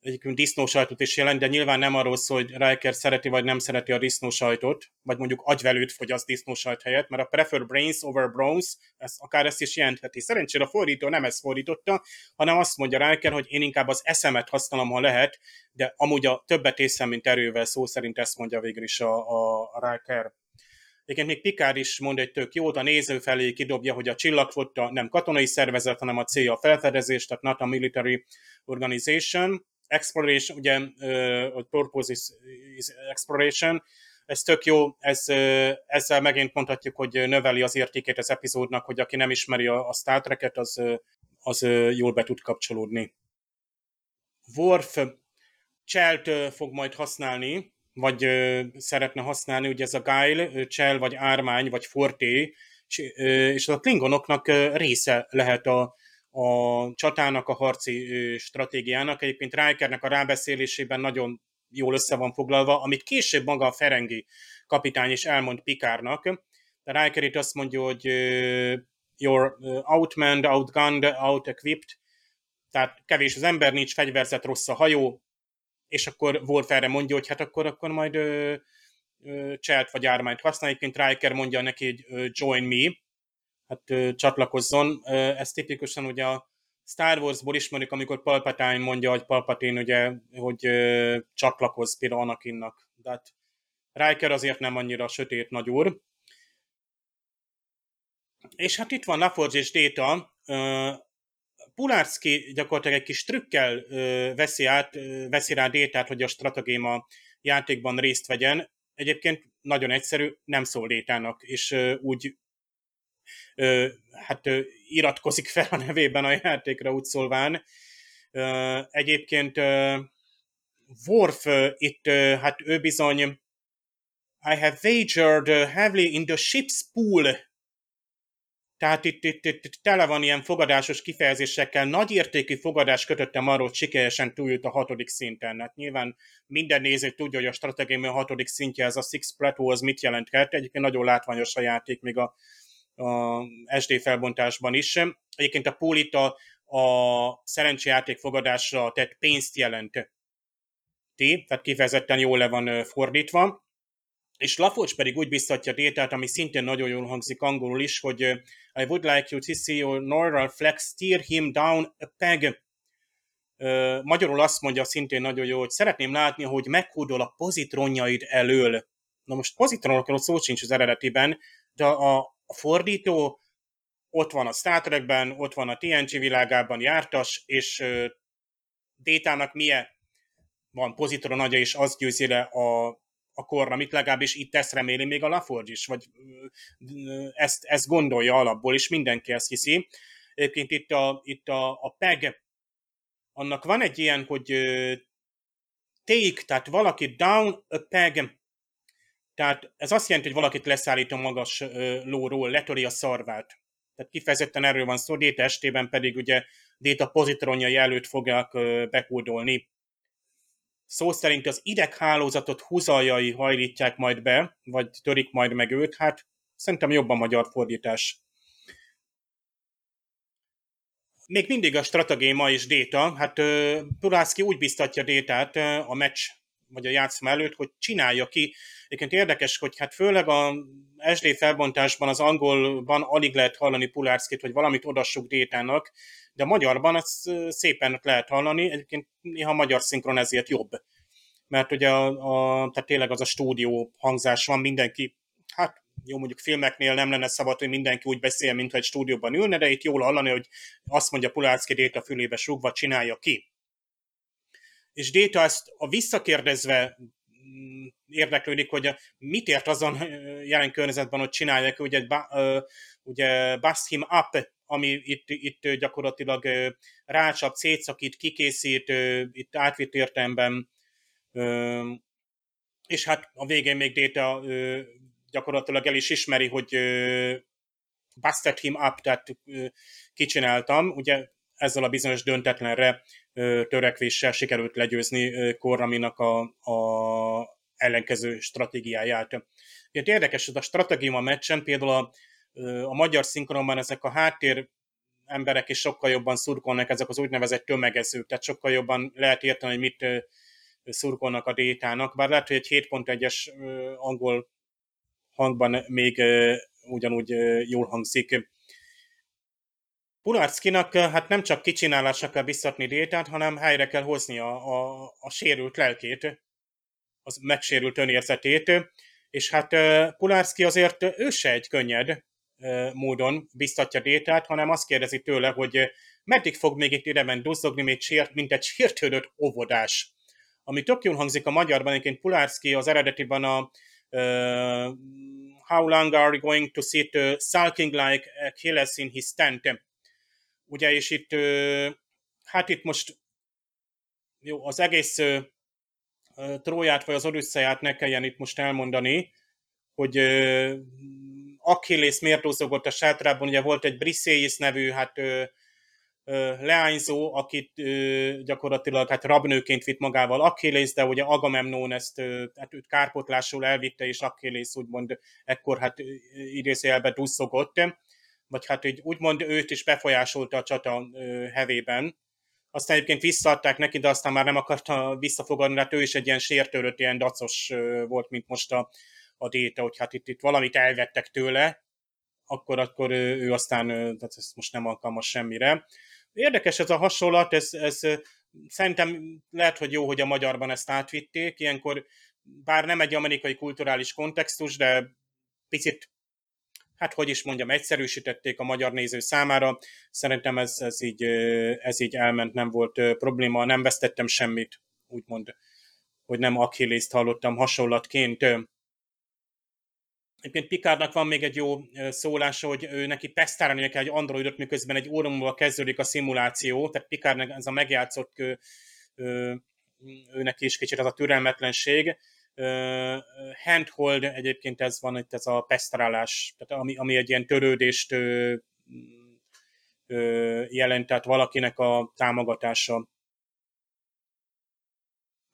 Speaker 4: egyébként disznósajtot is jelent, de nyilván nem arról szól, hogy Riker szereti vagy nem szereti a disznósajtot, vagy mondjuk agyvelőt fogyaszt disznósajt helyett, mert a prefer brains over bronze, ez, akár ezt is jelentheti. Szerencsére a fordító nem ezt fordította, hanem azt mondja Riker, hogy én inkább az eszemet használom, ha lehet, de amúgy a többet észem, mint erővel, szó szerint ezt mondja végül is a, a, a Riker. Egyébként még Pikár is mond egy tök jót, a néző felé kidobja, hogy a csillagfotta nem katonai szervezet, hanem a célja a felfedezés, tehát not a military organization exploration, ugye a purpose is, exploration, ez tök jó, ez, ezzel megint mondhatjuk, hogy növeli az értékét az epizódnak, hogy aki nem ismeri a, a Star Trek-et, az, az jól be tud kapcsolódni. Worf Chelt fog majd használni, vagy szeretne használni, ugye ez a Guile, Chell, vagy Ármány, vagy Forté, és a klingonoknak része lehet a, a csatának, a harci stratégiának. Egyébként Rikernek a rábeszélésében nagyon jól össze van foglalva, amit később maga a Ferengi kapitány is elmond Pikárnak. De Riker itt azt mondja, hogy you're outmanned, outgunned, out-equipped, tehát kevés az ember, nincs fegyverzet, rossz a hajó, és akkor Wolf erre mondja, hogy hát akkor, akkor majd ö, cselt vagy ármányt használjuk, mint Riker mondja neki, hogy join me, hát ö, csatlakozzon. Ö, ez tipikusan ugye a Star Wars-ból ismerik, amikor Palpatine mondja, hogy Palpatine ugye, hogy ö, csatlakoz például Anakinnak. De hát Riker azért nem annyira sötét nagy úr. És hát itt van LaForge és Data, Pulárszki gyakorlatilag egy kis trükkel veszi, át, veszi rá Détát, hogy a stratagéma játékban részt vegyen. Egyébként nagyon egyszerű, nem szól Détának, és úgy hát iratkozik fel a nevében a játékra úgy szólván. Egyébként Worf itt, hát ő bizony I have wagered heavily in the ship's pool tehát itt, itt, itt, itt tele van ilyen fogadásos kifejezésekkel, nagy értékű fogadás kötöttem arról, hogy sikeresen túljut a hatodik szinten. Hát nyilván minden néző tudja, hogy a stratégiai a hatodik szintje, ez a Six Plateau, az mit jelenthet. Egyébként nagyon látványos a játék, még a, a SD felbontásban is. Egyébként a pool itt a, szerencsejáték fogadásra tett pénzt jelent. Tehát kifejezetten jól le van fordítva és Lafocs pedig úgy biztatja Détát, ami szintén nagyon jól hangzik angolul is, hogy I would like you to see your neural flex steer him down a peg. Magyarul azt mondja szintén nagyon jó, hogy szeretném látni, hogy meghódol a pozitronjaid elől. Na most pozitronokról szó sincs az eredetiben, de a, a fordító ott van a Star Trekben, ott van a TNG világában jártas, és Détának milyen van pozitron agya, és az győzi le a a korra, amit legalábbis itt ezt reméli még a Laforge is, vagy ezt, ezt gondolja alapból, és mindenki ezt hiszi. Egyébként itt a, itt a, a PEG, annak van egy ilyen, hogy take, tehát valaki down a peg, tehát ez azt jelenti, hogy valakit leszállít a magas lóról, letöri a szarvát. Tehát kifejezetten erről van szó, Déta estében pedig ugye Déta pozitronjai előtt fogják bekódolni szó szerint az ideghálózatot húzaljai hajlítják majd be, vagy törik majd meg őt, hát szerintem jobb a magyar fordítás. Még mindig a stratagéma és Déta, hát Pulászki úgy biztatja Détát a meccs vagy a játszma előtt, hogy csinálja ki. Egyébként érdekes, hogy hát főleg a SD felbontásban, az angolban alig lehet hallani Pulárszkit, hogy valamit odassuk Détának, de magyarban ezt szépen lehet hallani, egyébként néha a magyar szinkron ezért jobb. Mert ugye a, a, tehát tényleg az a stúdió hangzás van, mindenki, hát jó, mondjuk filmeknél nem lenne szabad, hogy mindenki úgy beszél, mintha egy stúdióban ülne, de itt jól hallani, hogy azt mondja Pulárszki Déta fülébe súgva, csinálja ki. És Déta ezt a visszakérdezve mm, érdeklődik, hogy mit ért azon jelen környezetben, hogy csinálják, ugye, ugye Bust Him Up ami itt, itt gyakorlatilag rácsap, szétszakít, kikészít, itt átvitt értelemben, és hát a végén még Déta gyakorlatilag el is ismeri, hogy busted him up, tehát kicsináltam, ugye ezzel a bizonyos döntetlenre törekvéssel sikerült legyőzni Korraminak a, a ellenkező stratégiáját. Ugye érdekes, hogy a stratégia meccsen például a a magyar szinkronban ezek a háttér emberek is sokkal jobban szurkolnak, ezek az úgynevezett tömegezők, tehát sokkal jobban lehet érteni, hogy mit szurkolnak a détának, bár lehet, hogy egy 7.1-es angol hangban még ugyanúgy jól hangzik. Pularckinak hát nem csak kicsinálásra kell biztatni détát, hanem helyre kell hozni a, a, a sérült lelkét, az megsérült önérzetét, és hát Pulárszki azért ő se egy könnyed, módon biztatja Détát, hanem azt kérdezi tőle, hogy meddig fog még itt ideben duzzogni, mint, sért, mint egy sértődött óvodás. Ami tök jól hangzik a magyarban, egyébként Pulárszki az eredetiben a uh, How long are you going to sit uh, sulking like Achilles in his tent? Ugye, és itt hát itt most jó, az egész Tróját vagy az Odüsszeját ne kelljen itt most elmondani, hogy Achilles miért a sátrában, ugye volt egy Briseis nevű, hát leányzó, akit gyakorlatilag hát rabnőként vitt magával Achilles, de ugye Agamemnon ezt hát őt kárpotlásul elvitte, és Achilles úgymond ekkor hát idézőjelbe dusszogott, vagy hát így úgymond őt is befolyásolta a csata hevében. Aztán egyébként visszaadták neki, de aztán már nem akarta visszafogadni, hát ő is egy ilyen sértőrött, ilyen dacos volt, mint most a, a Déta, hogy hát itt, itt valamit elvettek tőle, akkor, akkor ő, ő aztán, tehát ez most nem alkalmas semmire. Érdekes ez a hasonlat, ez, ez szerintem lehet, hogy jó, hogy a magyarban ezt átvitték, ilyenkor bár nem egy amerikai kulturális kontextus, de picit, hát hogy is mondjam, egyszerűsítették a magyar néző számára. Szerintem ez, ez, így, ez így elment, nem volt probléma, nem vesztettem semmit, úgymond, hogy nem achilles hallottam hasonlatként. Egyébként Picardnak van még egy jó szólása, hogy ő neki pesztálnia kell egy androidot, miközben egy óra múlva kezdődik a szimuláció, tehát Picardnak ez a megjátszott őnek is kicsit az a türelmetlenség. Handhold egyébként ez van, itt ez a pesztrálás, tehát ami, ami egy ilyen törődést jelent, tehát valakinek a támogatása.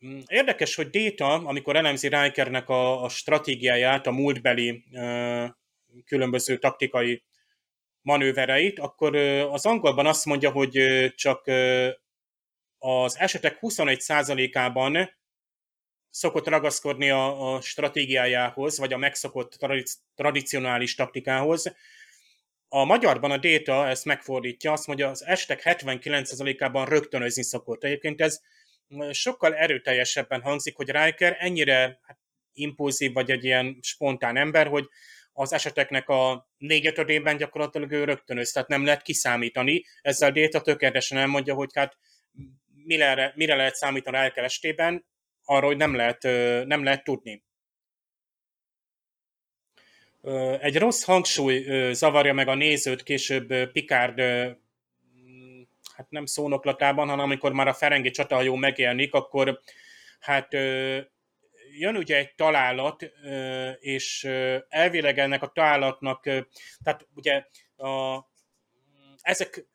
Speaker 4: Mm, érdekes, hogy Data, amikor elemzi Rikernek a, a stratégiáját, a múltbeli ö, különböző taktikai manővereit, akkor ö, az angolban azt mondja, hogy ö, csak ö, az esetek 21%-ában szokott ragaszkodni a, a stratégiájához, vagy a megszokott tradic- tradicionális taktikához. A magyarban a Data ezt megfordítja, azt mondja, az esetek 79%-ában rögtönözni szokott. Egyébként ez sokkal erőteljesebben hangzik, hogy Riker ennyire hát, impulzív vagy egy ilyen spontán ember, hogy az eseteknek a négyötödében gyakorlatilag ő rögtönöz, tehát nem lehet kiszámítani. Ezzel Déta tökéletesen elmondja, hogy hát mire, mire lehet számítani Riker estében, arra, hogy nem lehet, nem lehet tudni. Egy rossz hangsúly zavarja meg a nézőt később Picard hát nem szónoklatában, hanem amikor már a Ferengi csatahajó megjelenik, akkor hát jön ugye egy találat, és elvileg ennek a találatnak, tehát ugye a, ezek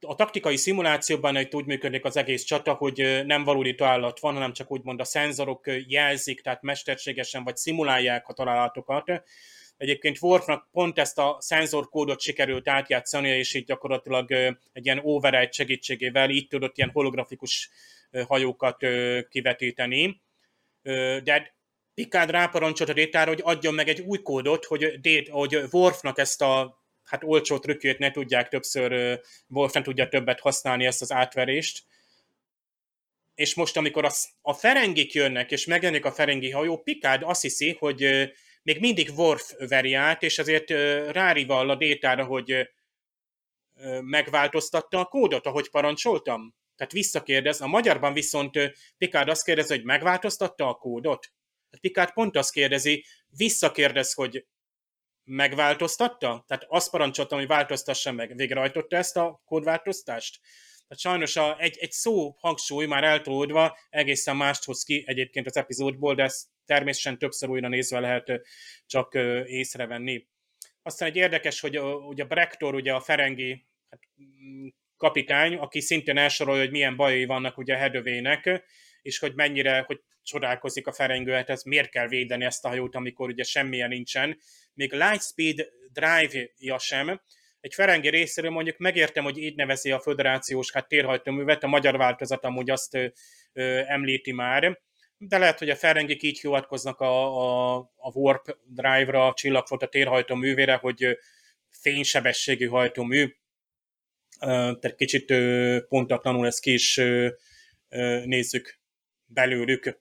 Speaker 4: a taktikai szimulációban egy úgy működik az egész csata, hogy nem valódi találat van, hanem csak úgymond a szenzorok jelzik, tehát mesterségesen vagy szimulálják a találatokat, Egyébként Worfnak pont ezt a szenzorkódot sikerült átjátszani, és így gyakorlatilag egy ilyen override segítségével így tudott ilyen holografikus hajókat kivetíteni. De Picard ráparancsolt a Détára, hogy adjon meg egy új kódot, hogy, Dét, hogy Worfnak ezt a hát olcsó trükkét ne tudják többször, Worf nem tudja többet használni ezt az átverést. És most, amikor a, a Ferengik jönnek, és megjelenik a Ferengi hajó, Picard azt hiszi, hogy még mindig Worf veri át, és azért rárivall a détára, hogy megváltoztatta a kódot, ahogy parancsoltam. Tehát visszakérdez. A magyarban viszont Picard azt kérdezi, hogy megváltoztatta a kódot. Tehát Picard pont azt kérdezi, visszakérdez, hogy megváltoztatta? Tehát azt parancsoltam, hogy változtassa meg. Végrehajtotta ezt a kódváltoztást? Tehát sajnos a, egy, egy szó hangsúly már eltolódva egészen mást hoz ki egyébként az epizódból, de ezt természetesen többször újra nézve lehet csak észrevenni. Aztán egy érdekes, hogy a, ugye a Brektor, ugye a Ferengi hát, mm, kapitány, aki szintén elsorolja, hogy milyen bajai vannak ugye a Hedövének, és hogy mennyire, hogy csodálkozik a Ferengő, hát ez miért kell védeni ezt a hajót, amikor ugye semmilyen nincsen. Még Lightspeed Drive-ja sem, egy Ferengi részéről mondjuk megértem, hogy így nevezi a föderációs hát térhajtóművet, a magyar változat amúgy azt ö, ö, említi már, de lehet, hogy a Ferengik így hivatkoznak a, a, a Warp Drive-ra, a csillagfota térhajtóművére, hogy fénysebességű hajtómű, tehát kicsit pontatlanul ezt ki is nézzük belőlük.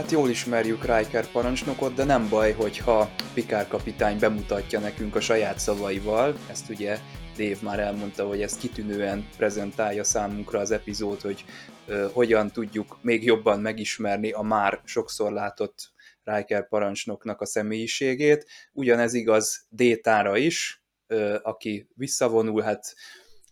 Speaker 2: Hát jól ismerjük Riker parancsnokot, de nem baj, hogyha Pikár kapitány bemutatja nekünk a saját szavaival. Ezt ugye Dave már elmondta, hogy ezt kitűnően prezentálja számunkra az epizód, hogy uh, hogyan tudjuk még jobban megismerni a már sokszor látott Riker parancsnoknak a személyiségét. Ugyanez igaz Détára is, uh, aki visszavonul, hát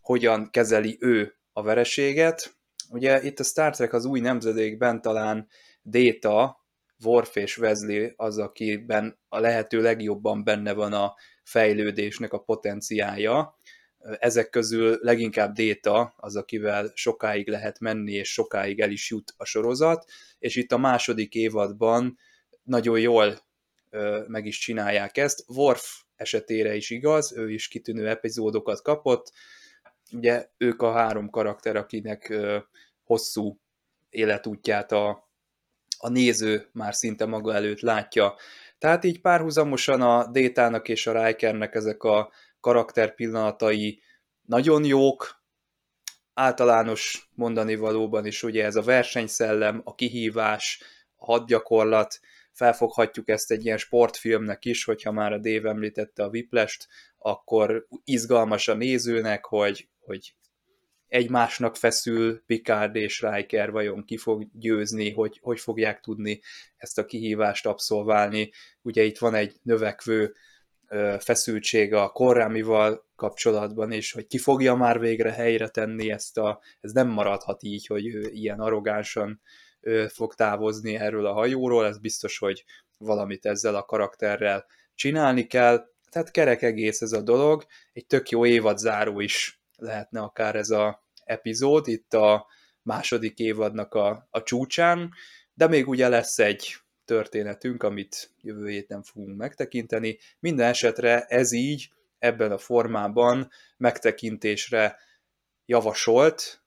Speaker 2: hogyan kezeli ő a vereséget. Ugye itt a Star Trek az új nemzedékben talán Déta, Worf és Wesley az, akiben a lehető legjobban benne van a fejlődésnek a potenciája. Ezek közül leginkább Déta az, akivel sokáig lehet menni, és sokáig el is jut a sorozat, és itt a második évadban nagyon jól meg is csinálják ezt. Worf esetére is igaz, ő is kitűnő epizódokat kapott. Ugye ők a három karakter, akinek hosszú életútját a, a néző már szinte maga előtt látja. Tehát így párhuzamosan a Détának és a Rikernek ezek a karakter pillanatai nagyon jók, általános mondani valóban is ugye ez a versenyszellem, a kihívás, a hadgyakorlat, felfoghatjuk ezt egy ilyen sportfilmnek is, hogyha már a Dave említette a Viplest, akkor izgalmas a nézőnek, hogy, hogy egymásnak feszül Picard és Riker, vajon ki fog győzni, hogy, hogy fogják tudni ezt a kihívást abszolválni. Ugye itt van egy növekvő feszültség a korrámival kapcsolatban, és hogy ki fogja már végre helyre tenni ezt a, ez nem maradhat így, hogy ő ilyen arrogánsan fog távozni erről a hajóról, ez biztos, hogy valamit ezzel a karakterrel csinálni kell, tehát kerek egész ez a dolog, egy tök jó évadzáró is lehetne akár ez a epizód itt a második évadnak a, a csúcsán, de még ugye lesz egy történetünk, amit jövő héten fogunk megtekinteni. Minden esetre ez így, ebben a formában megtekintésre javasolt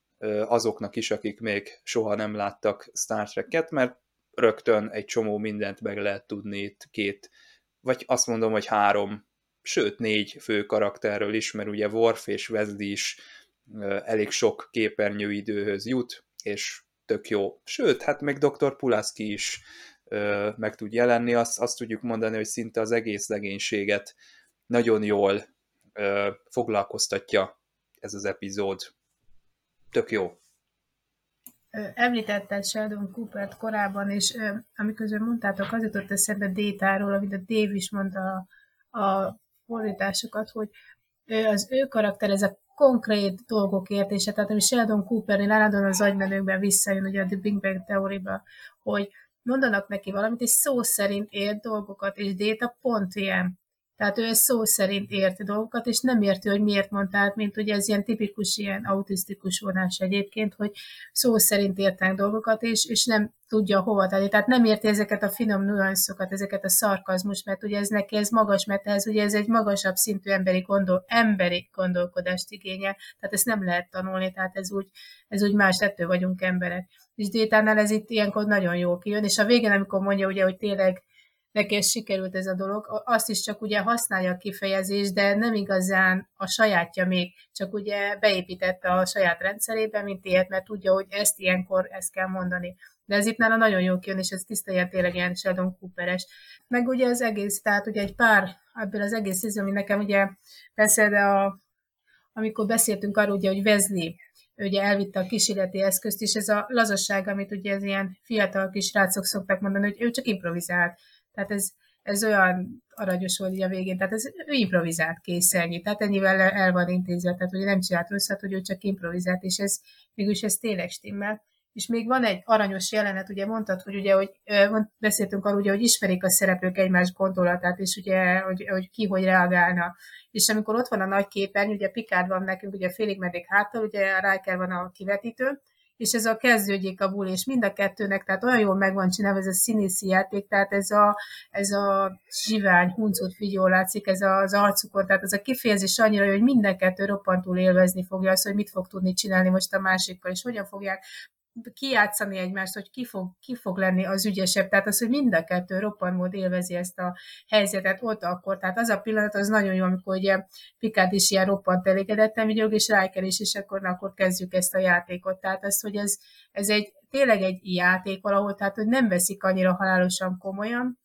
Speaker 2: azoknak is, akik még soha nem láttak Star Trek-et, mert rögtön egy csomó mindent meg lehet tudni itt két, vagy azt mondom, hogy három sőt négy fő karakterről is, mert ugye Worf és Wesley is elég sok képernyőidőhöz jut, és tök jó. Sőt, hát meg Dr. Pulaski is meg tud jelenni, azt, azt tudjuk mondani, hogy szinte az egész legénységet nagyon jól foglalkoztatja ez az epizód. Tök jó.
Speaker 3: Említetted Sheldon Coopert korábban, és amikor mondtátok, az jutott eszembe Détáról, amit a Dave is mondta a fordításokat, hogy az ő karakter, a konkrét dolgok értése, tehát ami Sheldon Coopernél állandóan az agymenőkben visszajön, ugye a The Big Bang teóriba, hogy mondanak neki valamit, és szó szerint ért dolgokat, és Déta pont ilyen. Tehát ő szó szerint ért dolgokat, és nem érti, hogy miért mondta mint ugye ez ilyen tipikus, ilyen autisztikus vonás egyébként, hogy szó szerint értenek dolgokat, és, és nem tudja hova tenni. Tehát nem érti ezeket a finom nüanszokat, ezeket a szarkazmus, mert ugye ez neki ez magas, mert ez ugye ez egy magasabb szintű emberi, gondol, emberi gondolkodást igényel, tehát ezt nem lehet tanulni, tehát ez úgy, ez úgy más, ettől vagyunk emberek. És Détánál ez itt ilyenkor nagyon jó kijön, és a végén, amikor mondja ugye, hogy tényleg neki ez sikerült ez a dolog, azt is csak ugye használja a kifejezés, de nem igazán a sajátja még, csak ugye beépítette a saját rendszerébe, mint ilyet, mert tudja, hogy ezt ilyenkor ezt kell mondani. De ez itt nála nagyon jó kijön, és ez tiszta ilyen tényleg ilyen Sheldon Cooperes. Meg ugye az egész, tehát ugye egy pár ebből az egész izom, ami nekem ugye persze, de a, amikor beszéltünk arról, ugye, hogy Wesley ugye elvitte a kísérleti eszközt, és ez a lazasság, amit ugye az ilyen fiatal kis rácok szoktak mondani, hogy ő csak improvizált. Tehát ez, ez olyan aranyos volt a végén, tehát ez, ő improvizált kész ennyi, tehát ennyivel el van intézve, tehát hogy nem csinált rosszat, hogy ő csak improvizált, és ez mégis ez tényleg stimmel. És még van egy aranyos jelenet, ugye mondtad, hogy ugye, hogy beszéltünk arról, ugye, hogy ismerik a szereplők egymás gondolatát, és ugye, hogy, hogy ki hogy reagálna. És amikor ott van a nagy képernyő, ugye Picard van nekünk, ugye félig meddig háttal, ugye Riker van a kivetítő, és ez a kezdődjék a bul, és mind a kettőnek, tehát olyan jól meg van csinálva ez a színészi játék, tehát ez a, ez a zsivány, huncut figyó látszik, ez az arcukon, tehát ez a kifejezés annyira, hogy minden kettő roppantul élvezni fogja azt, hogy mit fog tudni csinálni most a másikkal, és hogyan fogják kijátszani egymást, hogy ki fog, ki fog lenni az ügyesebb. Tehát az, hogy mind a kettő roppan mód élvezi ezt a helyzetet ott akkor. Tehát az a pillanat az nagyon jó, amikor ugye Pikát is ilyen roppant elégedettem vigyog, és Riker is, és akkor, akkor kezdjük ezt a játékot. Tehát az, hogy ez, ez egy tényleg egy játék valahol, tehát hogy nem veszik annyira halálosan komolyan,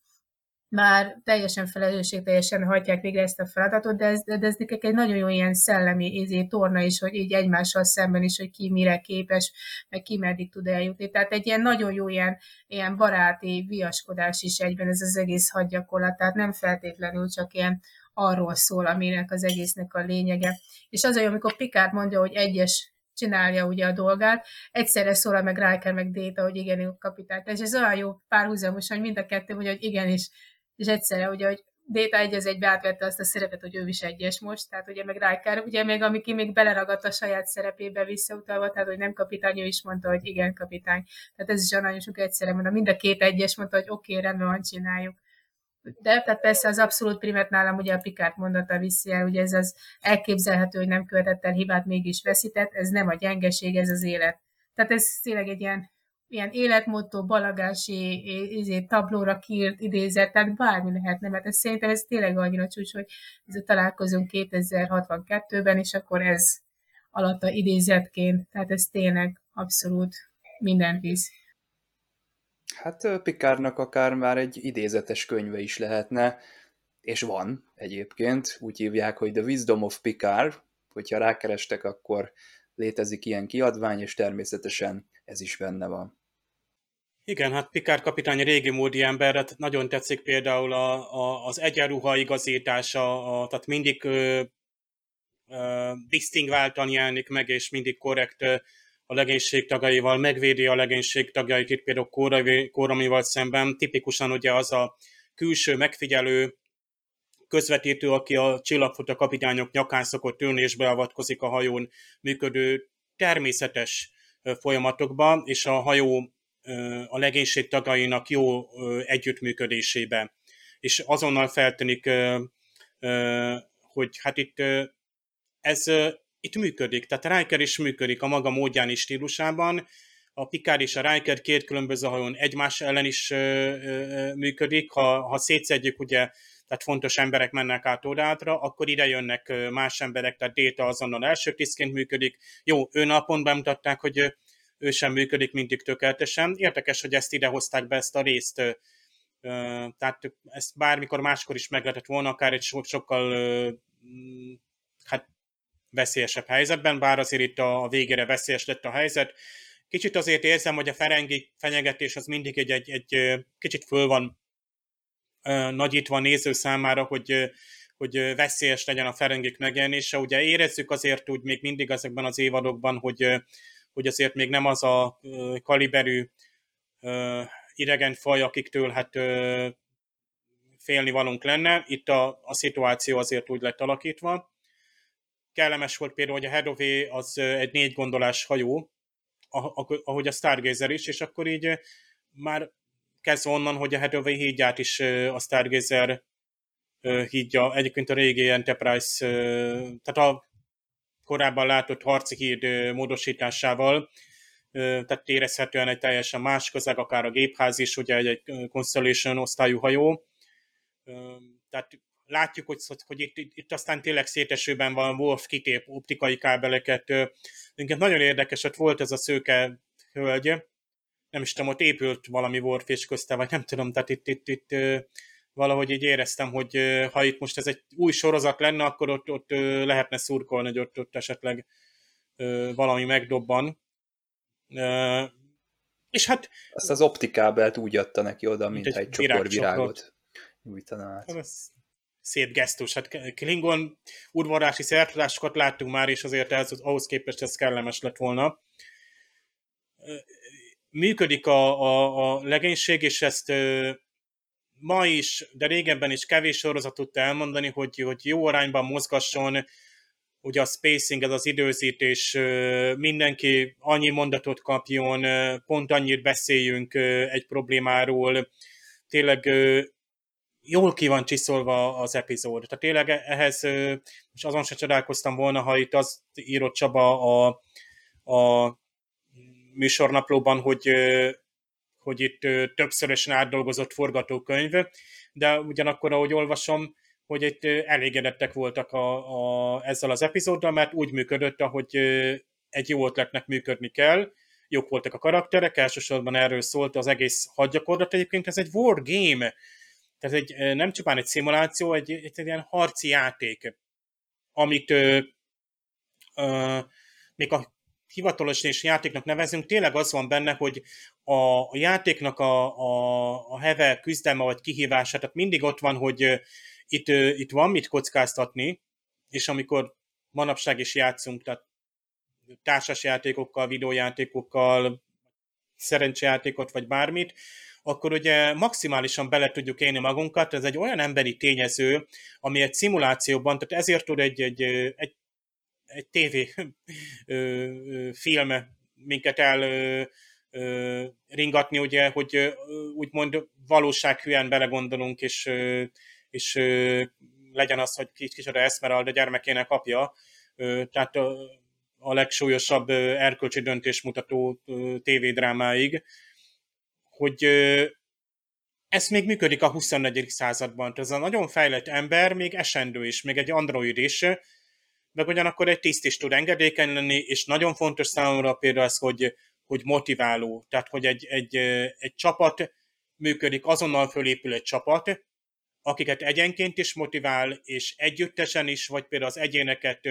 Speaker 3: már teljesen felelősségteljesen hagyják végre ezt a feladatot, de ez, de ez nekik egy nagyon jó ilyen szellemi izé, torna is, hogy így egymással szemben is, hogy ki mire képes, meg ki meddig tud eljutni. Tehát egy ilyen nagyon jó ilyen, ilyen baráti viaskodás is egyben ez az egész hadgyakorlat, tehát nem feltétlenül csak ilyen arról szól, aminek az egésznek a lényege. És az, hogy amikor Picard mondja, hogy egyes csinálja ugye a dolgát, egyszerre szól meg Riker, meg Data, hogy igen, kapitány. És ez olyan jó párhuzamos, hogy mind a kettő mondja, hogy igen, és egyszerre ugye, hogy Déta egy az egybe átvette azt a szerepet, hogy ő is egyes most, tehát ugye meg Riker, ugye még amiki még beleragadt a saját szerepébe visszautalva, tehát hogy nem kapitány, ő is mondta, hogy igen, kapitány. Tehát ez is nagyon sok egyszerre mondta, mind a két egyes mondta, hogy oké, okay, rendben van, csináljuk. De tehát persze az abszolút primet nálam ugye a Picard mondata viszi el, ugye ez az elképzelhető, hogy nem követett el hibát, mégis veszített, ez nem a gyengeség, ez az élet. Tehát ez tényleg egy ilyen ilyen életmotto, balagási izé, tablóra kírt idézet, tehát bármi lehetne, mert ez szerintem ez tényleg annyira csúcs, hogy ez a találkozunk 2062-ben, és akkor ez alatt a idézetként, tehát ez tényleg abszolút minden visz.
Speaker 2: Hát Pikárnak akár már egy idézetes könyve is lehetne, és van egyébként, úgy hívják, hogy The Wisdom of Picard, hogyha rákerestek, akkor létezik ilyen kiadvány, és természetesen ez is benne van.
Speaker 4: Igen, hát Pikár kapitány régi módi ember, hát nagyon tetszik például a, a, az egyenruha igazítása, a, tehát mindig ö, ö, disztingváltan jelenik meg, és mindig korrekt a legénység tagjaival, megvédi a legénység tagjait, itt például Kóramival szemben. Tipikusan ugye az a külső megfigyelő közvetítő, aki a csillagfutó kapitányok nyakán szokott ülni és beavatkozik a hajón működő természetes folyamatokba, és a hajó a legénység tagjainak jó együttműködésébe. És azonnal feltűnik, hogy hát itt ez itt működik. Tehát Riker is működik a maga módján és stílusában, a Picard és a Riker két különböző hajón egymás ellen is működik. Ha, ha szétszedjük, ugye, tehát fontos emberek mennek át odátra, akkor ide jönnek más emberek, tehát Data azonnal első tisztként működik. Jó, ő napon bemutatták, hogy ő sem működik mindig tökéletesen. Érdekes, hogy ezt idehozták be, ezt a részt, tehát ezt bármikor máskor is meg lehetett volna, akár egy so- sokkal hát veszélyesebb helyzetben, bár azért itt a végére veszélyes lett a helyzet. Kicsit azért érzem, hogy a ferengi fenyegetés az mindig egy, egy, egy kicsit föl van nagyítva a néző számára, hogy, hogy veszélyes legyen a ferengik megjelenése. Ugye érezzük azért úgy még mindig ezekben az évadokban, hogy hogy azért még nem az a kaliberű idegen faj, akiktől hát félni valunk lenne. Itt a, a szituáció azért úgy lett alakítva. Kellemes volt például, hogy a Hedové az egy négy gondolás hajó, ahogy a Stargazer is, és akkor így már kezdve onnan, hogy a Hedové hídját is a Stargazer hídja, egyébként a régi Enterprise, tehát a korábban látott harci híd módosításával, tehát érezhetően egy teljesen más közeg, akár a gépház is, ugye egy, egy Constellation osztályú hajó. Tehát látjuk, hogy, hogy itt, itt aztán tényleg szétesőben van, Wolf kitép optikai kábeleket. Minket nagyon érdekes, hogy volt ez a szőke hölgy, nem is tudom, ott épült valami és közte, vagy nem tudom, tehát itt, itt, itt valahogy így éreztem, hogy ha itt most ez egy új sorozat lenne, akkor ott, ott lehetne szurkolni, hogy ott, ott esetleg valami megdobban. És hát...
Speaker 2: Azt az optikábelt úgy adta neki oda, mint, mint egy, egy csokor virágot nyújtana át.
Speaker 4: Ez szép gesztus. Hát Klingon udvarási szertudásokat láttunk már, és azért ez, ahhoz képest ez kellemes lett volna. Működik a, a, a legénység, és ezt ma is, de régebben is kevés sorozat tudta elmondani, hogy, hogy jó arányban mozgasson, ugye a spacing, ez az időzítés, mindenki annyi mondatot kapjon, pont annyit beszéljünk egy problémáról, tényleg jól ki van csiszolva az epizód. Tehát tényleg ehhez, és azon se csodálkoztam volna, ha itt azt írott Csaba a, a műsornaplóban, hogy, hogy itt többszörösen átdolgozott forgatókönyv, de ugyanakkor, ahogy olvasom, hogy itt elégedettek voltak a, a, ezzel az epizóddal, mert úgy működött, ahogy egy jó ötletnek működni kell, jók voltak a karakterek, elsősorban erről szólt az egész hadgyakorlat. Egyébként ez egy war game, tehát egy, nem csupán egy szimuláció, egy, egy, egy ilyen harci játék, amit ö, ö, még a hivatalos és játéknak nevezünk, tényleg az van benne, hogy a, játéknak a, a, a heve, küzdelme vagy kihívása, tehát mindig ott van, hogy itt, itt van mit kockáztatni, és amikor manapság is játszunk, tehát társas játékokkal, videójátékokkal, szerencsejátékot, vagy bármit, akkor ugye maximálisan bele tudjuk élni magunkat, ez egy olyan emberi tényező, ami egy szimulációban, tehát ezért tud egy, egy, egy, egy tévé film minket el ringatni, ugye, hogy úgymond valósághűen belegondolunk, és, és legyen az, hogy kicsoda Esmeralda gyermekének apja, tehát a legsúlyosabb erkölcsi döntésmutató tévédrámáig, hogy ez még működik a 24. században. Ez a nagyon fejlett ember még esendő is, még egy android is, meg ugyanakkor egy tiszt is tud engedékeny lenni, és nagyon fontos számomra például az, hogy, hogy motiváló, tehát hogy egy, egy, egy csapat működik, azonnal fölépül egy csapat, akiket egyenként is motivál, és együttesen is, vagy például az egyéneket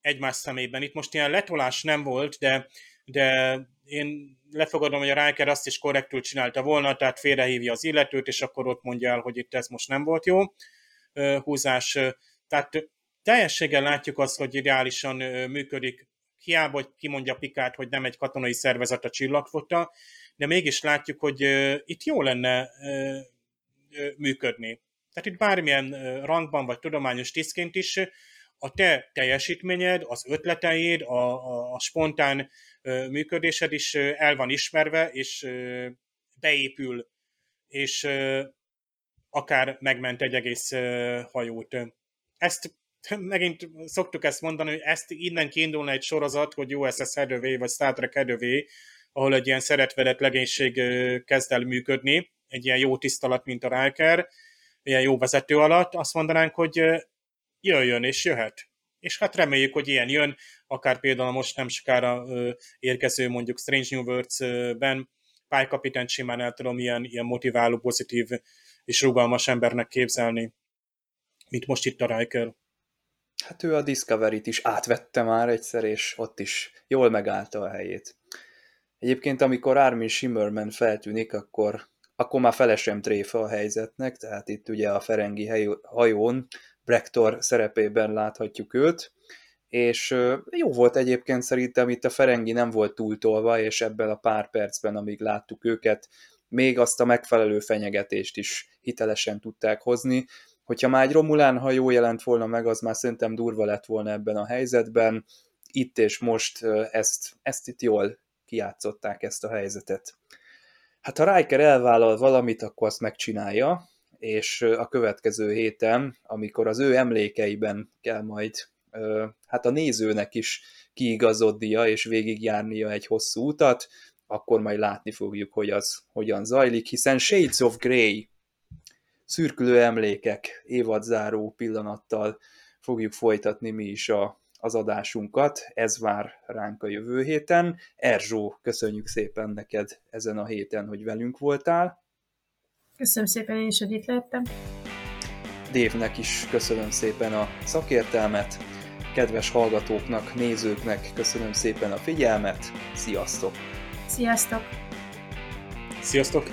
Speaker 4: egymás szemében. Itt most ilyen letolás nem volt, de, de én lefogadom, hogy a Riker azt is korrektül csinálta volna, tehát félrehívja az illetőt, és akkor ott mondja el, hogy itt ez most nem volt jó húzás. Tehát teljességgel látjuk azt, hogy ideálisan működik, hiába, hogy kimondja Pikát, hogy nem egy katonai szervezet a csillagfota, de mégis látjuk, hogy itt jó lenne működni. Tehát itt bármilyen rangban vagy tudományos tisztként is a te teljesítményed, az ötleteid, a, a, a spontán működésed is el van ismerve, és beépül, és akár megment egy egész hajót. Ezt [laughs] megint szoktuk ezt mondani, hogy ezt innen kiindulna egy sorozat, hogy USS Hathaway vagy Star Trek Hathaway, ahol egy ilyen szeretvedett legénység kezd el működni, egy ilyen jó tisztalat, mint a Riker, ilyen jó vezető alatt, azt mondanánk, hogy jöjjön és jöhet. És hát reméljük, hogy ilyen jön, akár például most nem sokára érkező mondjuk Strange New Worlds-ben pálykapitányt simán el tudom ilyen, ilyen motiváló, pozitív és rugalmas embernek képzelni, mint most itt a Riker.
Speaker 2: Hát ő a Discovery-t is átvette már egyszer, és ott is jól megállta a helyét. Egyébként, amikor Armin Shimmerman feltűnik, akkor, akkor már felesem tréfa a helyzetnek, tehát itt ugye a Ferengi hajón Brektor szerepében láthatjuk őt, és jó volt egyébként szerintem itt a Ferengi nem volt túltolva, és ebben a pár percben, amíg láttuk őket, még azt a megfelelő fenyegetést is hitelesen tudták hozni. Hogyha már egy Romulán hajó jelent volna meg, az már szerintem durva lett volna ebben a helyzetben. Itt és most ezt, ezt itt jól kiátszották ezt a helyzetet. Hát ha Riker elvállal valamit, akkor azt megcsinálja, és a következő héten, amikor az ő emlékeiben kell majd hát a nézőnek is kiigazodnia és végigjárnia egy hosszú utat, akkor majd látni fogjuk, hogy az hogyan zajlik, hiszen Shades of Grey, szürkülő emlékek, évadzáró pillanattal fogjuk folytatni mi is a, az adásunkat. Ez vár ránk a jövő héten. Erzsó, köszönjük szépen neked ezen a héten, hogy velünk voltál.
Speaker 3: Köszönöm szépen én is, hogy itt lettem.
Speaker 2: Dévnek is köszönöm szépen a szakértelmet, kedves hallgatóknak, nézőknek köszönöm szépen a figyelmet, sziasztok!
Speaker 3: Sziasztok!
Speaker 4: Sziasztok!